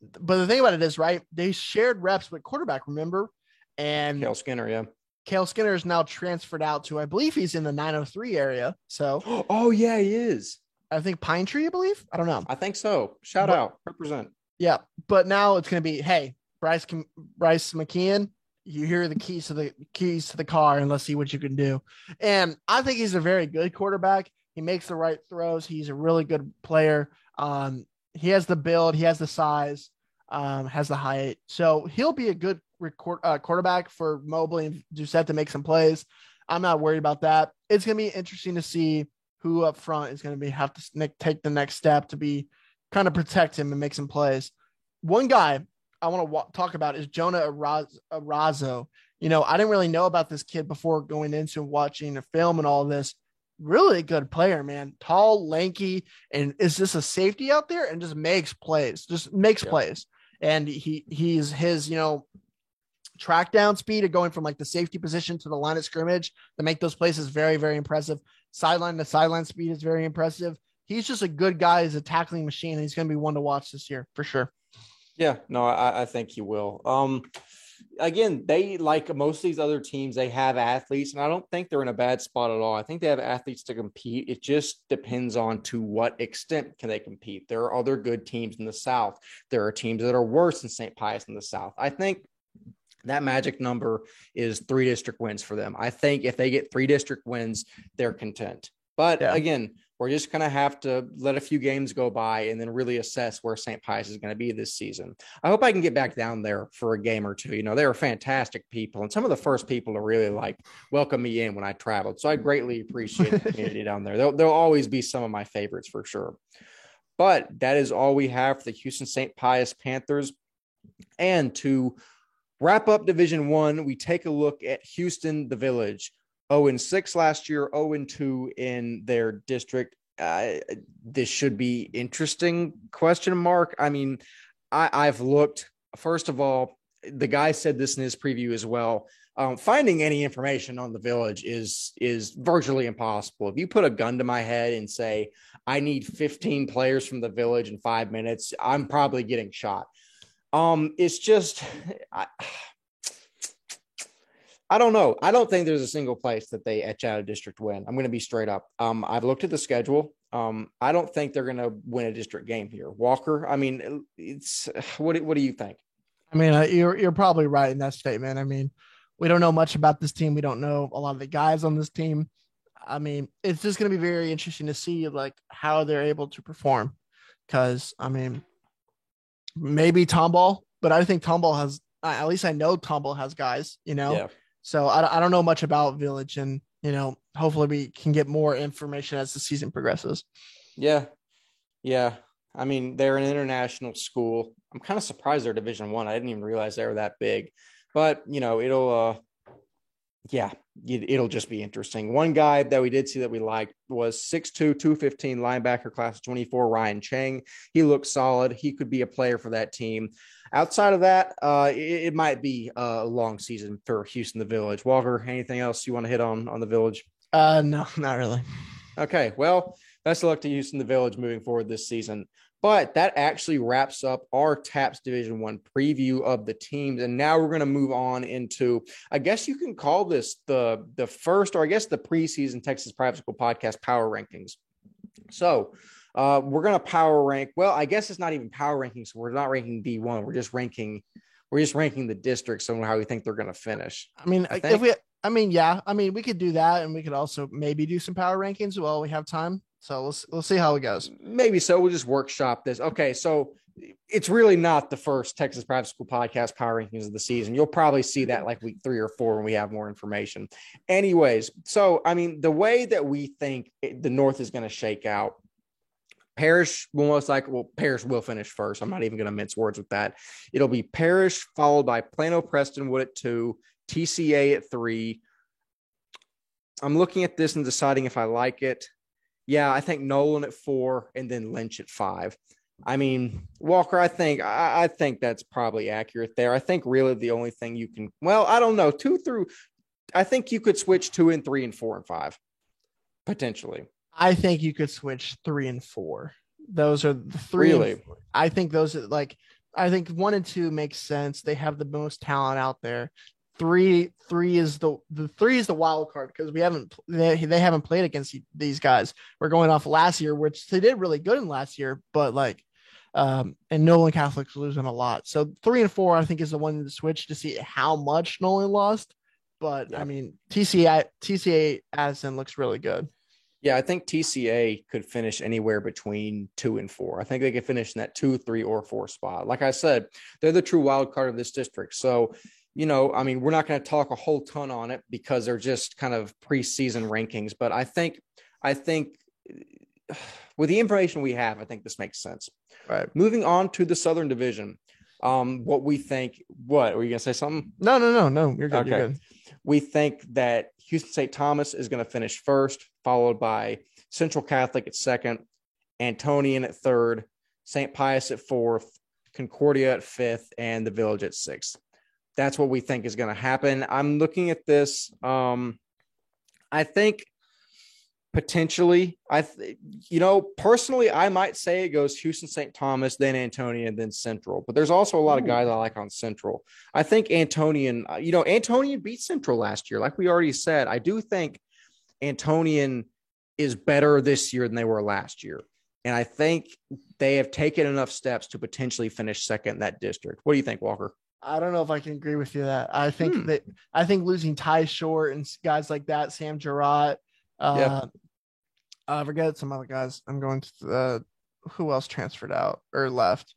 but the thing about it is, right? They shared reps with quarterback, remember? And Kale Skinner, yeah. Kale Skinner is now transferred out to, I believe he's in the 903 area. So, oh, yeah, he is. I think Pine Tree, I believe. I don't know. I think so. Shout but, out, represent. Yeah. But now it's going to be, hey, Bryce, Bryce McKeon, you hear the keys to the keys to the car and let's see what you can do. And I think he's a very good quarterback. He makes the right throws. He's a really good player. Um, he has the build, he has the size, um, has the height, so he'll be a good record, uh, quarterback for Mobley and Doucette to make some plays. I'm not worried about that. It's to be interesting to see who up front is to be have to take the next step to be kind of protect him and make some plays. One guy I want to w- talk about is Jonah Arazo. You know, I didn't really know about this kid before going into watching the film and all this really good player, man. Tall, lanky, and is just a safety out there and just makes plays, just makes yeah. plays. And he he's his, you know, track down speed of going from like the safety position to the line of scrimmage to make those plays is very, very impressive. Sideline to sideline speed is very impressive. He's just a good guy. He's a tackling machine. And he's going to be one to watch this year for sure. Yeah, no, I, I think he will. Um, again, they like most of these other teams, they have athletes, and I don't think they're in a bad spot at all. I think they have athletes to compete. It just depends on to what extent can they compete. There are other good teams in the South. There are teams that are worse than St. Pius in the South. I think that magic number is three district wins for them. I think if they get three district wins, they're content. But yeah. again, we're just going to have to let a few games go by and then really assess where St. Pius is going to be this season. I hope I can get back down there for a game or two. You know, they were fantastic people and some of the first people to really like welcome me in when I traveled. So I greatly appreciate the community down there. They'll, they'll always be some of my favorites for sure. But that is all we have for the Houston St. Pius Panthers. And to wrap up Division One, we take a look at Houston, the Village. 0 and 6 last year, 0 and 2 in their district. Uh, this should be interesting question mark. I mean, I, I've looked first of all, the guy said this in his preview as well. Um, finding any information on the village is is virtually impossible. If you put a gun to my head and say I need 15 players from the village in five minutes, I'm probably getting shot. Um, it's just I, I don't know. I don't think there's a single place that they etch out a district win. I'm going to be straight up. Um, I've looked at the schedule. Um, I don't think they're going to win a district game here. Walker, I mean, it's what? What do you think? I mean, uh, you're you're probably right in that statement. I mean, we don't know much about this team. We don't know a lot of the guys on this team. I mean, it's just going to be very interesting to see like how they're able to perform. Because I mean, maybe Tomball, but I think Tomball has at least I know Tomball has guys. You know, Yeah. So I, I don't know much about Village, and you know, hopefully we can get more information as the season progresses. Yeah. Yeah. I mean, they're an international school. I'm kind of surprised they're division one. I didn't even realize they were that big. But you know, it'll uh yeah, it, it'll just be interesting. One guy that we did see that we liked was 6'2, 215 linebacker class of 24, Ryan Chang. He looked solid. He could be a player for that team. Outside of that, uh, it, it might be a long season for Houston the Village. Walker, anything else you want to hit on on the Village? Uh, no, not really. Okay, well, best of luck to Houston the Village moving forward this season. But that actually wraps up our TAPPS Division One preview of the teams, and now we're going to move on into, I guess you can call this the the first, or I guess the preseason Texas Private School Podcast Power Rankings. So uh, we're going to power rank. Well, I guess it's not even power rankings. We're not ranking D one. We're just ranking. We're just ranking the districts and how we think they're going to finish. I mean, I if we, I mean, yeah, I mean, we could do that, and we could also maybe do some power rankings while we have time. So let's let's see how it goes. Maybe so. We'll just workshop this. Okay, so it's really not the first Texas Private School Podcast Power Rankings of the season. You'll probably see that like week three or four when we have more information. Anyways, so I mean, the way that we think the North is going to shake out, Parish will most likely, well, Parish will finish first. I'm not even going to mince words with that. It'll be Parish followed by Plano Prestonwood at two, TCA at three. I'm looking at this and deciding if I like it. Yeah, I think Nolan at four and then Lynch at five. I mean, Walker, I think I, I think that's probably accurate there. I think really the only thing you can well, I don't know, two through I think you could switch two and three and four and five potentially. I think you could switch three and four. Those are the three. Really? I think those are like. I think one and two makes sense. They have the most talent out there. Three, three is the the three is the wild card because we haven't they, they haven't played against these guys. We're going off last year, which they did really good in last year, but like, um, and Nolan Catholic's losing a lot. So three and four, I think, is the one to switch to see how much Nolan lost. But Yeah. I mean, TCA TCA Addison looks really good. Yeah, I think TCA could finish anywhere between two and four. I think they could finish in that two, three, or four spot. Like I said, they're the true wild card of this district. So, you know, I mean, we're not going to talk a whole ton on it because they're just kind of preseason rankings. But I think, I think with the information we have, I think this makes sense. Right. Moving on to the Southern Division, um, what we think. What were you going to say? Something? No, no, no, no. You're good. You're Okay. good. We think that Houston St. Thomas is going to finish first, followed by Central Catholic at second, Antonian at third, St. Pius at fourth, Concordia at fifth, and the Village at sixth. That's what we think is going to happen. I'm looking at this. Um, I think potentially, I, th- you know, personally, I might say it goes Houston St. Thomas, then Antonian, then Central. But there's also a lot of guys I like on Central. I think Antonian, uh, you know, Antonian beat Central last year. Like we already said, I do think Antonian is better this year than they were last year. And I think they have taken enough steps to potentially finish second in that district. What do you think, Walker? I don't know if I can agree with you that. I think Hmm. that I think losing Ty Short and guys like that, Sam Gerard, uh, Yeah. I forget some other guys. I'm going to the who else transferred out or left.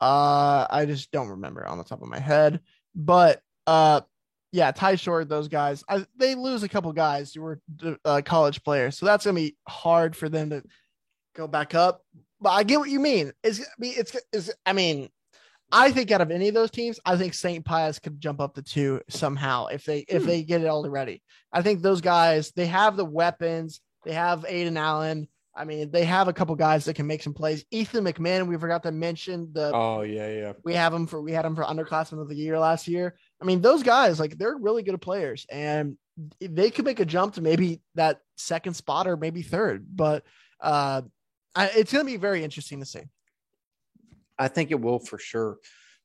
Uh, I just don't remember on the top of my head. But uh, yeah, Ty Short, those guys, I, they lose a couple guys who were uh, college players, so that's gonna be hard for them to go back up. But I get what you mean. It's it's is I mean, I think out of any of those teams, I think St. Pius could jump up to two somehow if they if Hmm. they get it all ready. I think those guys they have the weapons. They have Aiden Allen. I mean, they have a couple guys that can make some plays. Ethan McMahon, we forgot to mention the Oh, yeah, yeah. we have him for we had him for underclassmen of the year last year. I mean, those guys like they're really good players, and they could make a jump to maybe that second spot or maybe third. But uh, I, it's going to be very interesting to see. I think it will for sure.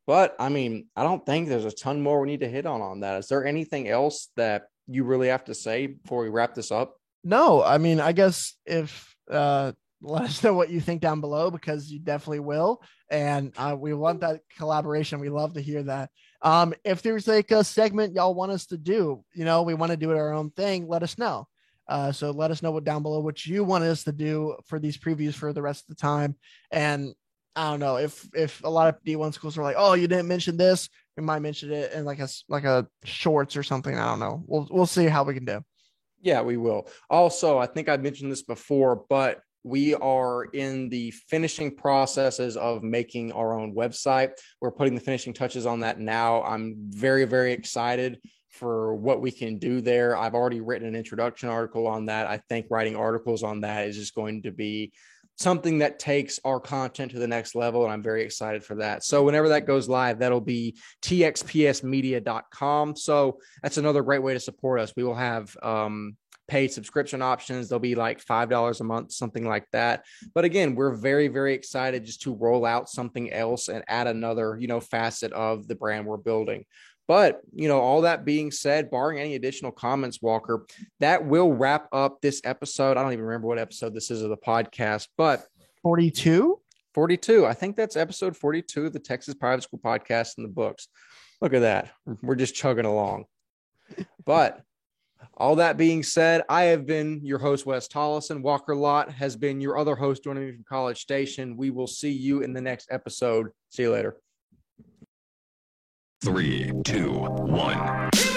But I mean, I don't think there's a ton more we need to hit on on that. Is there anything else that you really have to say before we wrap this up? No, I mean, I guess if uh, let us know what you think down below because you definitely will, and uh, we want that collaboration. We love to hear that. Um, if there's like a segment y'all want us to do, you know, we want to do it our own thing, let us know. Uh, so let us know what down below what you want us to do for these previews for the rest of the time. And I don't know if if a lot of D1 schools are like, oh, you didn't mention this, we might mention it in like a like a shorts or something. I don't know. We'll we'll see how we can do. Yeah, we will. Also, I think I mentioned this before, but we are in the finishing processes of making our own website. We're putting the finishing touches on that now. I'm very, very excited for what we can do there. I've already written an introduction article on that. I think writing articles on that is just going to be something that takes our content to the next level. And I'm very excited for that. So whenever that goes live, that'll be txpsmedia.com. So that's another great way to support us. We will have um, paid subscription options. They'll be like $5 a month, something like that. But again, we're very, very excited just to roll out something else and add another, you know, facet of the brand we're building. But, you know, all that being said, barring any additional comments, Walker, that will wrap up this episode. I don't even remember what episode this is of the podcast, but 42? 42. I think that's episode 42 of the Texas Private School podcast in the books. Look at that. We're just chugging along. But all that being said, I have been your host, Wes Tolleson. Walker Lott has been your other host joining me from College Station. We will see you in the next episode. See you later. Three, two, one.